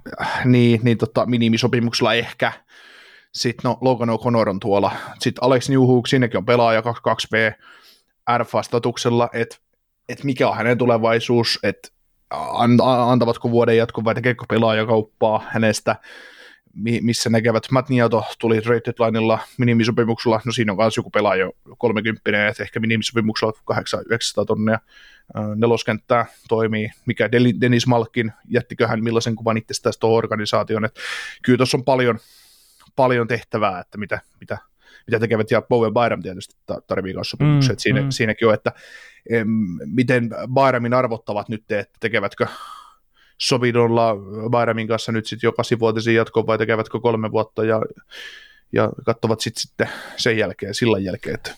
niin, niin tota, minimisopimuksella ehkä. Sitten no, Logan O'Connor on tuolla. Sitten Alex Newhook, sinnekin on pelaaja 22V RFA-statuksella, että et mikä on hänen tulevaisuus, että antavatko vuoden jatko vai tekeekö pelaajakauppaa hänestä, missä näkevät. Matt Niato tuli trade deadlineilla minimisopimuksella, no siinä on myös joku pelaaja 30, että ehkä minimisopimuksella 800 tonnia neloskenttää toimii, mikä Dennis Malkin, jättiköhän millaisen kuvan itse tästä tuohon organisaation, että kyllä tuossa on paljon, paljon tehtävää, että mitä, mitä, mitä tekevät, ja Bowen Byram tietysti tarvii myös sopimukset, mm, siinä, mm. siinäkin on, että em, miten Byramin arvottavat nyt, että tekevätkö sovidolla Byramin kanssa nyt sitten jo kasivuotisen jatkoon vai tekevätkö kolme vuotta ja, ja katsovat sitten sitten sen jälkeen, sillan jälkeen, että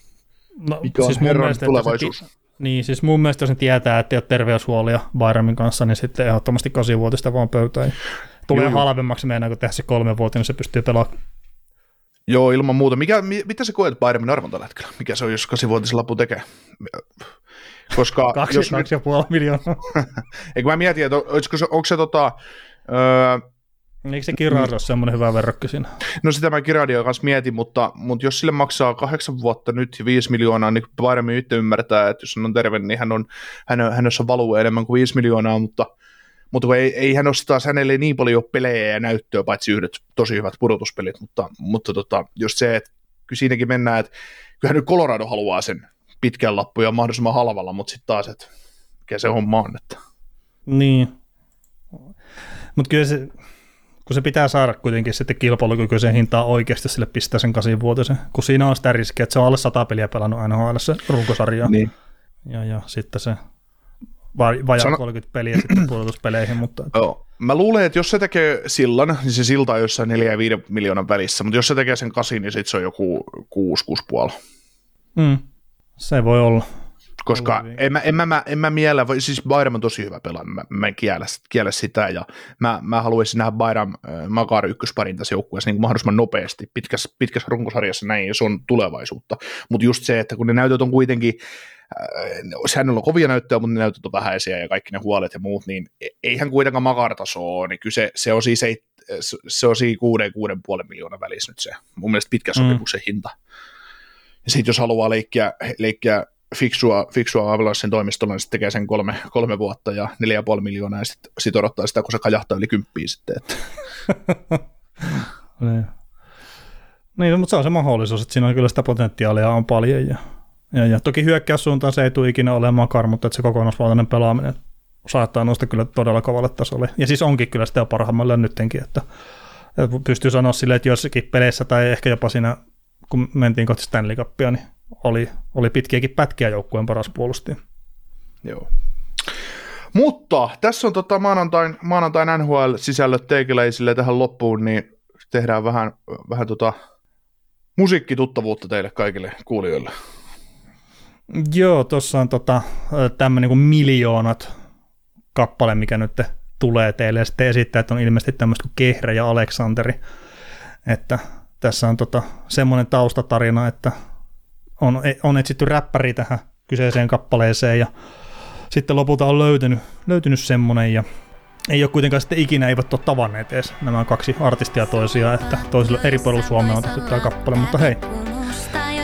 no, mikä siis on herran tulevaisuus. Se, niin, siis mun mielestä jos ne tietää, että ei ole terveyshuolia Byramin kanssa, niin sitten ehdottomasti kasivuotista vaan pöytään. Tulee Joo. halvemmaksi meidän, kun tehdä se kolme vuotta, niin se pystyy pelaamaan Joo, ilman muuta. Mikä, mitä sä koet Bayernin arvon tällä hetkellä? Mikä se on, jos kasivuotisen lappu tekee? Koska kaksi, jos kaksi ja puoli miljoonaa. Eikö mä mietin, että olisiko se, onko se tota, öö, Eikö se Girard ole semmoinen hyvä verrokki siinä? No sitä mä Girardia kanssa mietin, mutta, mutta jos sille maksaa kahdeksan vuotta nyt ja viisi miljoonaa, niin paremmin itse ymmärtää, että jos hän on terve, niin hän on, hän, hänessä valuu enemmän kuin viisi miljoonaa, mutta, mutta ei, ei hän ole taas hänelle niin paljon pelejä ja näyttöä, paitsi yhdet tosi hyvät pudotuspelit, mutta, mutta tota, just se, että kyllä siinäkin mennään, että kyllähän nyt Colorado haluaa sen pitkän lappu ja mahdollisimman halvalla, mutta sitten taas, että mikä se homma on. Että. Niin. Mutta kyllä se, kun se pitää saada kuitenkin sitten kilpailukykyisen hintaa oikeasti sille pistää sen vuotisen, kun siinä on sitä riskiä, että se on alle sata peliä pelannut NHL se runkosarja. Niin. Ja, ja sitten se vajaa Sano... 30 peliä sitten pudotuspeleihin. Mutta... Joo. Mä luulen, että jos se tekee sillan, niin se silta on jossain 4 ja 5 miljoonan välissä, mutta jos se tekee sen kasin, niin sitten se on joku 6, 6,5. Mm. Se voi olla. Koska en mä, en, mä, en mä miellä, siis Bayram on tosi hyvä pelaaja, mä, mä en kiellä, kiellä sitä, ja mä, mä haluaisin nähdä Bayram äh, Makar ykkösparin tässä joukkueessa niin mahdollisimman nopeasti, pitkässä, pitkässä runkosarjassa näin, ja se on tulevaisuutta. Mutta just se, että kun ne näytöt on kuitenkin, äh, sehän on kovia näyttöjä, mutta ne näytöt on vähäisiä ja kaikki ne huolet ja muut, niin e, eihän kuitenkaan Makar-taso ole, niin kyllä se, se on siis, ei, se on siis kuuden, kuuden puolen miljoonan välissä nyt se, mun mielestä pitkä mm. sopimuksen mm. hinta. Ja sitten jos haluaa leikkiä, leikkiä fiksua, fiksua Avalanchen toimistolla, niin sitten tekee sen kolme, kolme vuotta ja neljä ja puoli miljoonaa, ja sitten sit odottaa sitä, kun se kajahtaa yli kymppiin sitten. Että. niin. niin, mutta se on se mahdollisuus, että siinä on kyllä sitä potentiaalia on paljon, ja, ja, ja toki hyökkäyssuuntaan se ei tule ikinä olemaan kar, mutta että se kokonaisvaltainen pelaaminen saattaa nousta kyllä todella kovalle tasolle. Ja siis onkin kyllä sitä parhaimmalla nyttenkin, että, pystyy sanoa silleen, että jossakin peleissä tai ehkä jopa siinä, kun mentiin kohti Stanley Cupia, niin oli, oli pitkiäkin pätkiä joukkueen paras puolustaja. Joo. Mutta tässä on tota maanantain, maanantain NHL-sisällöt teikiläisille tähän loppuun, niin tehdään vähän, vähän tota musiikkituttavuutta teille kaikille kuulijoille. Joo, tuossa on tota, tämmöinen kuin miljoonat kappale, mikä nyt tulee teille, ja sitten esittää, että on ilmeisesti tämmöistä kuin Kehre ja Aleksanteri, että tässä on tota, semmoinen taustatarina, että on, on etsitty räppäri tähän kyseiseen kappaleeseen ja sitten lopulta on löytynyt, löytynyt semmonen ja ei ole kuitenkaan sitten ikinä eivät ole tavanneet edes nämä kaksi artistia toisiaan, että toisilla eri puolilla Suomea on tehty tämä kappale, mutta hei,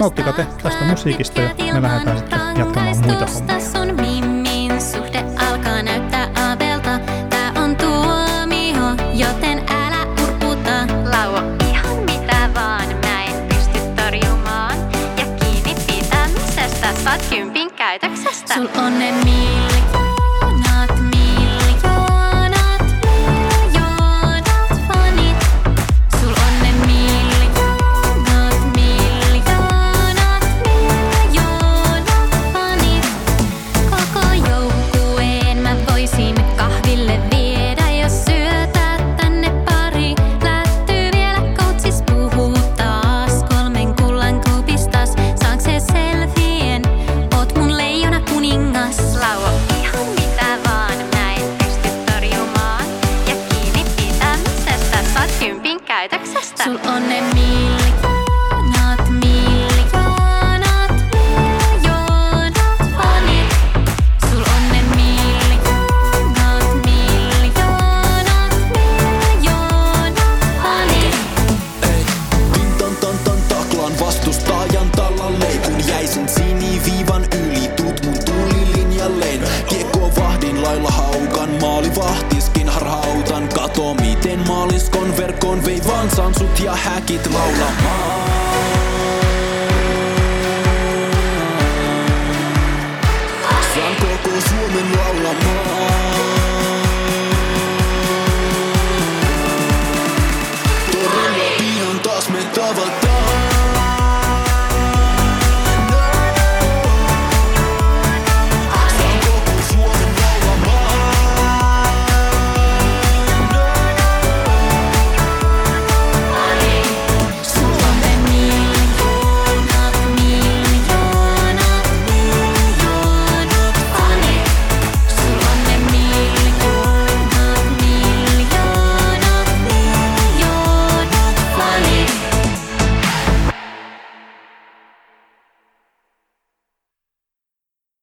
nauttikaa te tästä musiikista ja me lähdetään sitten jatkamaan muita hommia. Sul on ne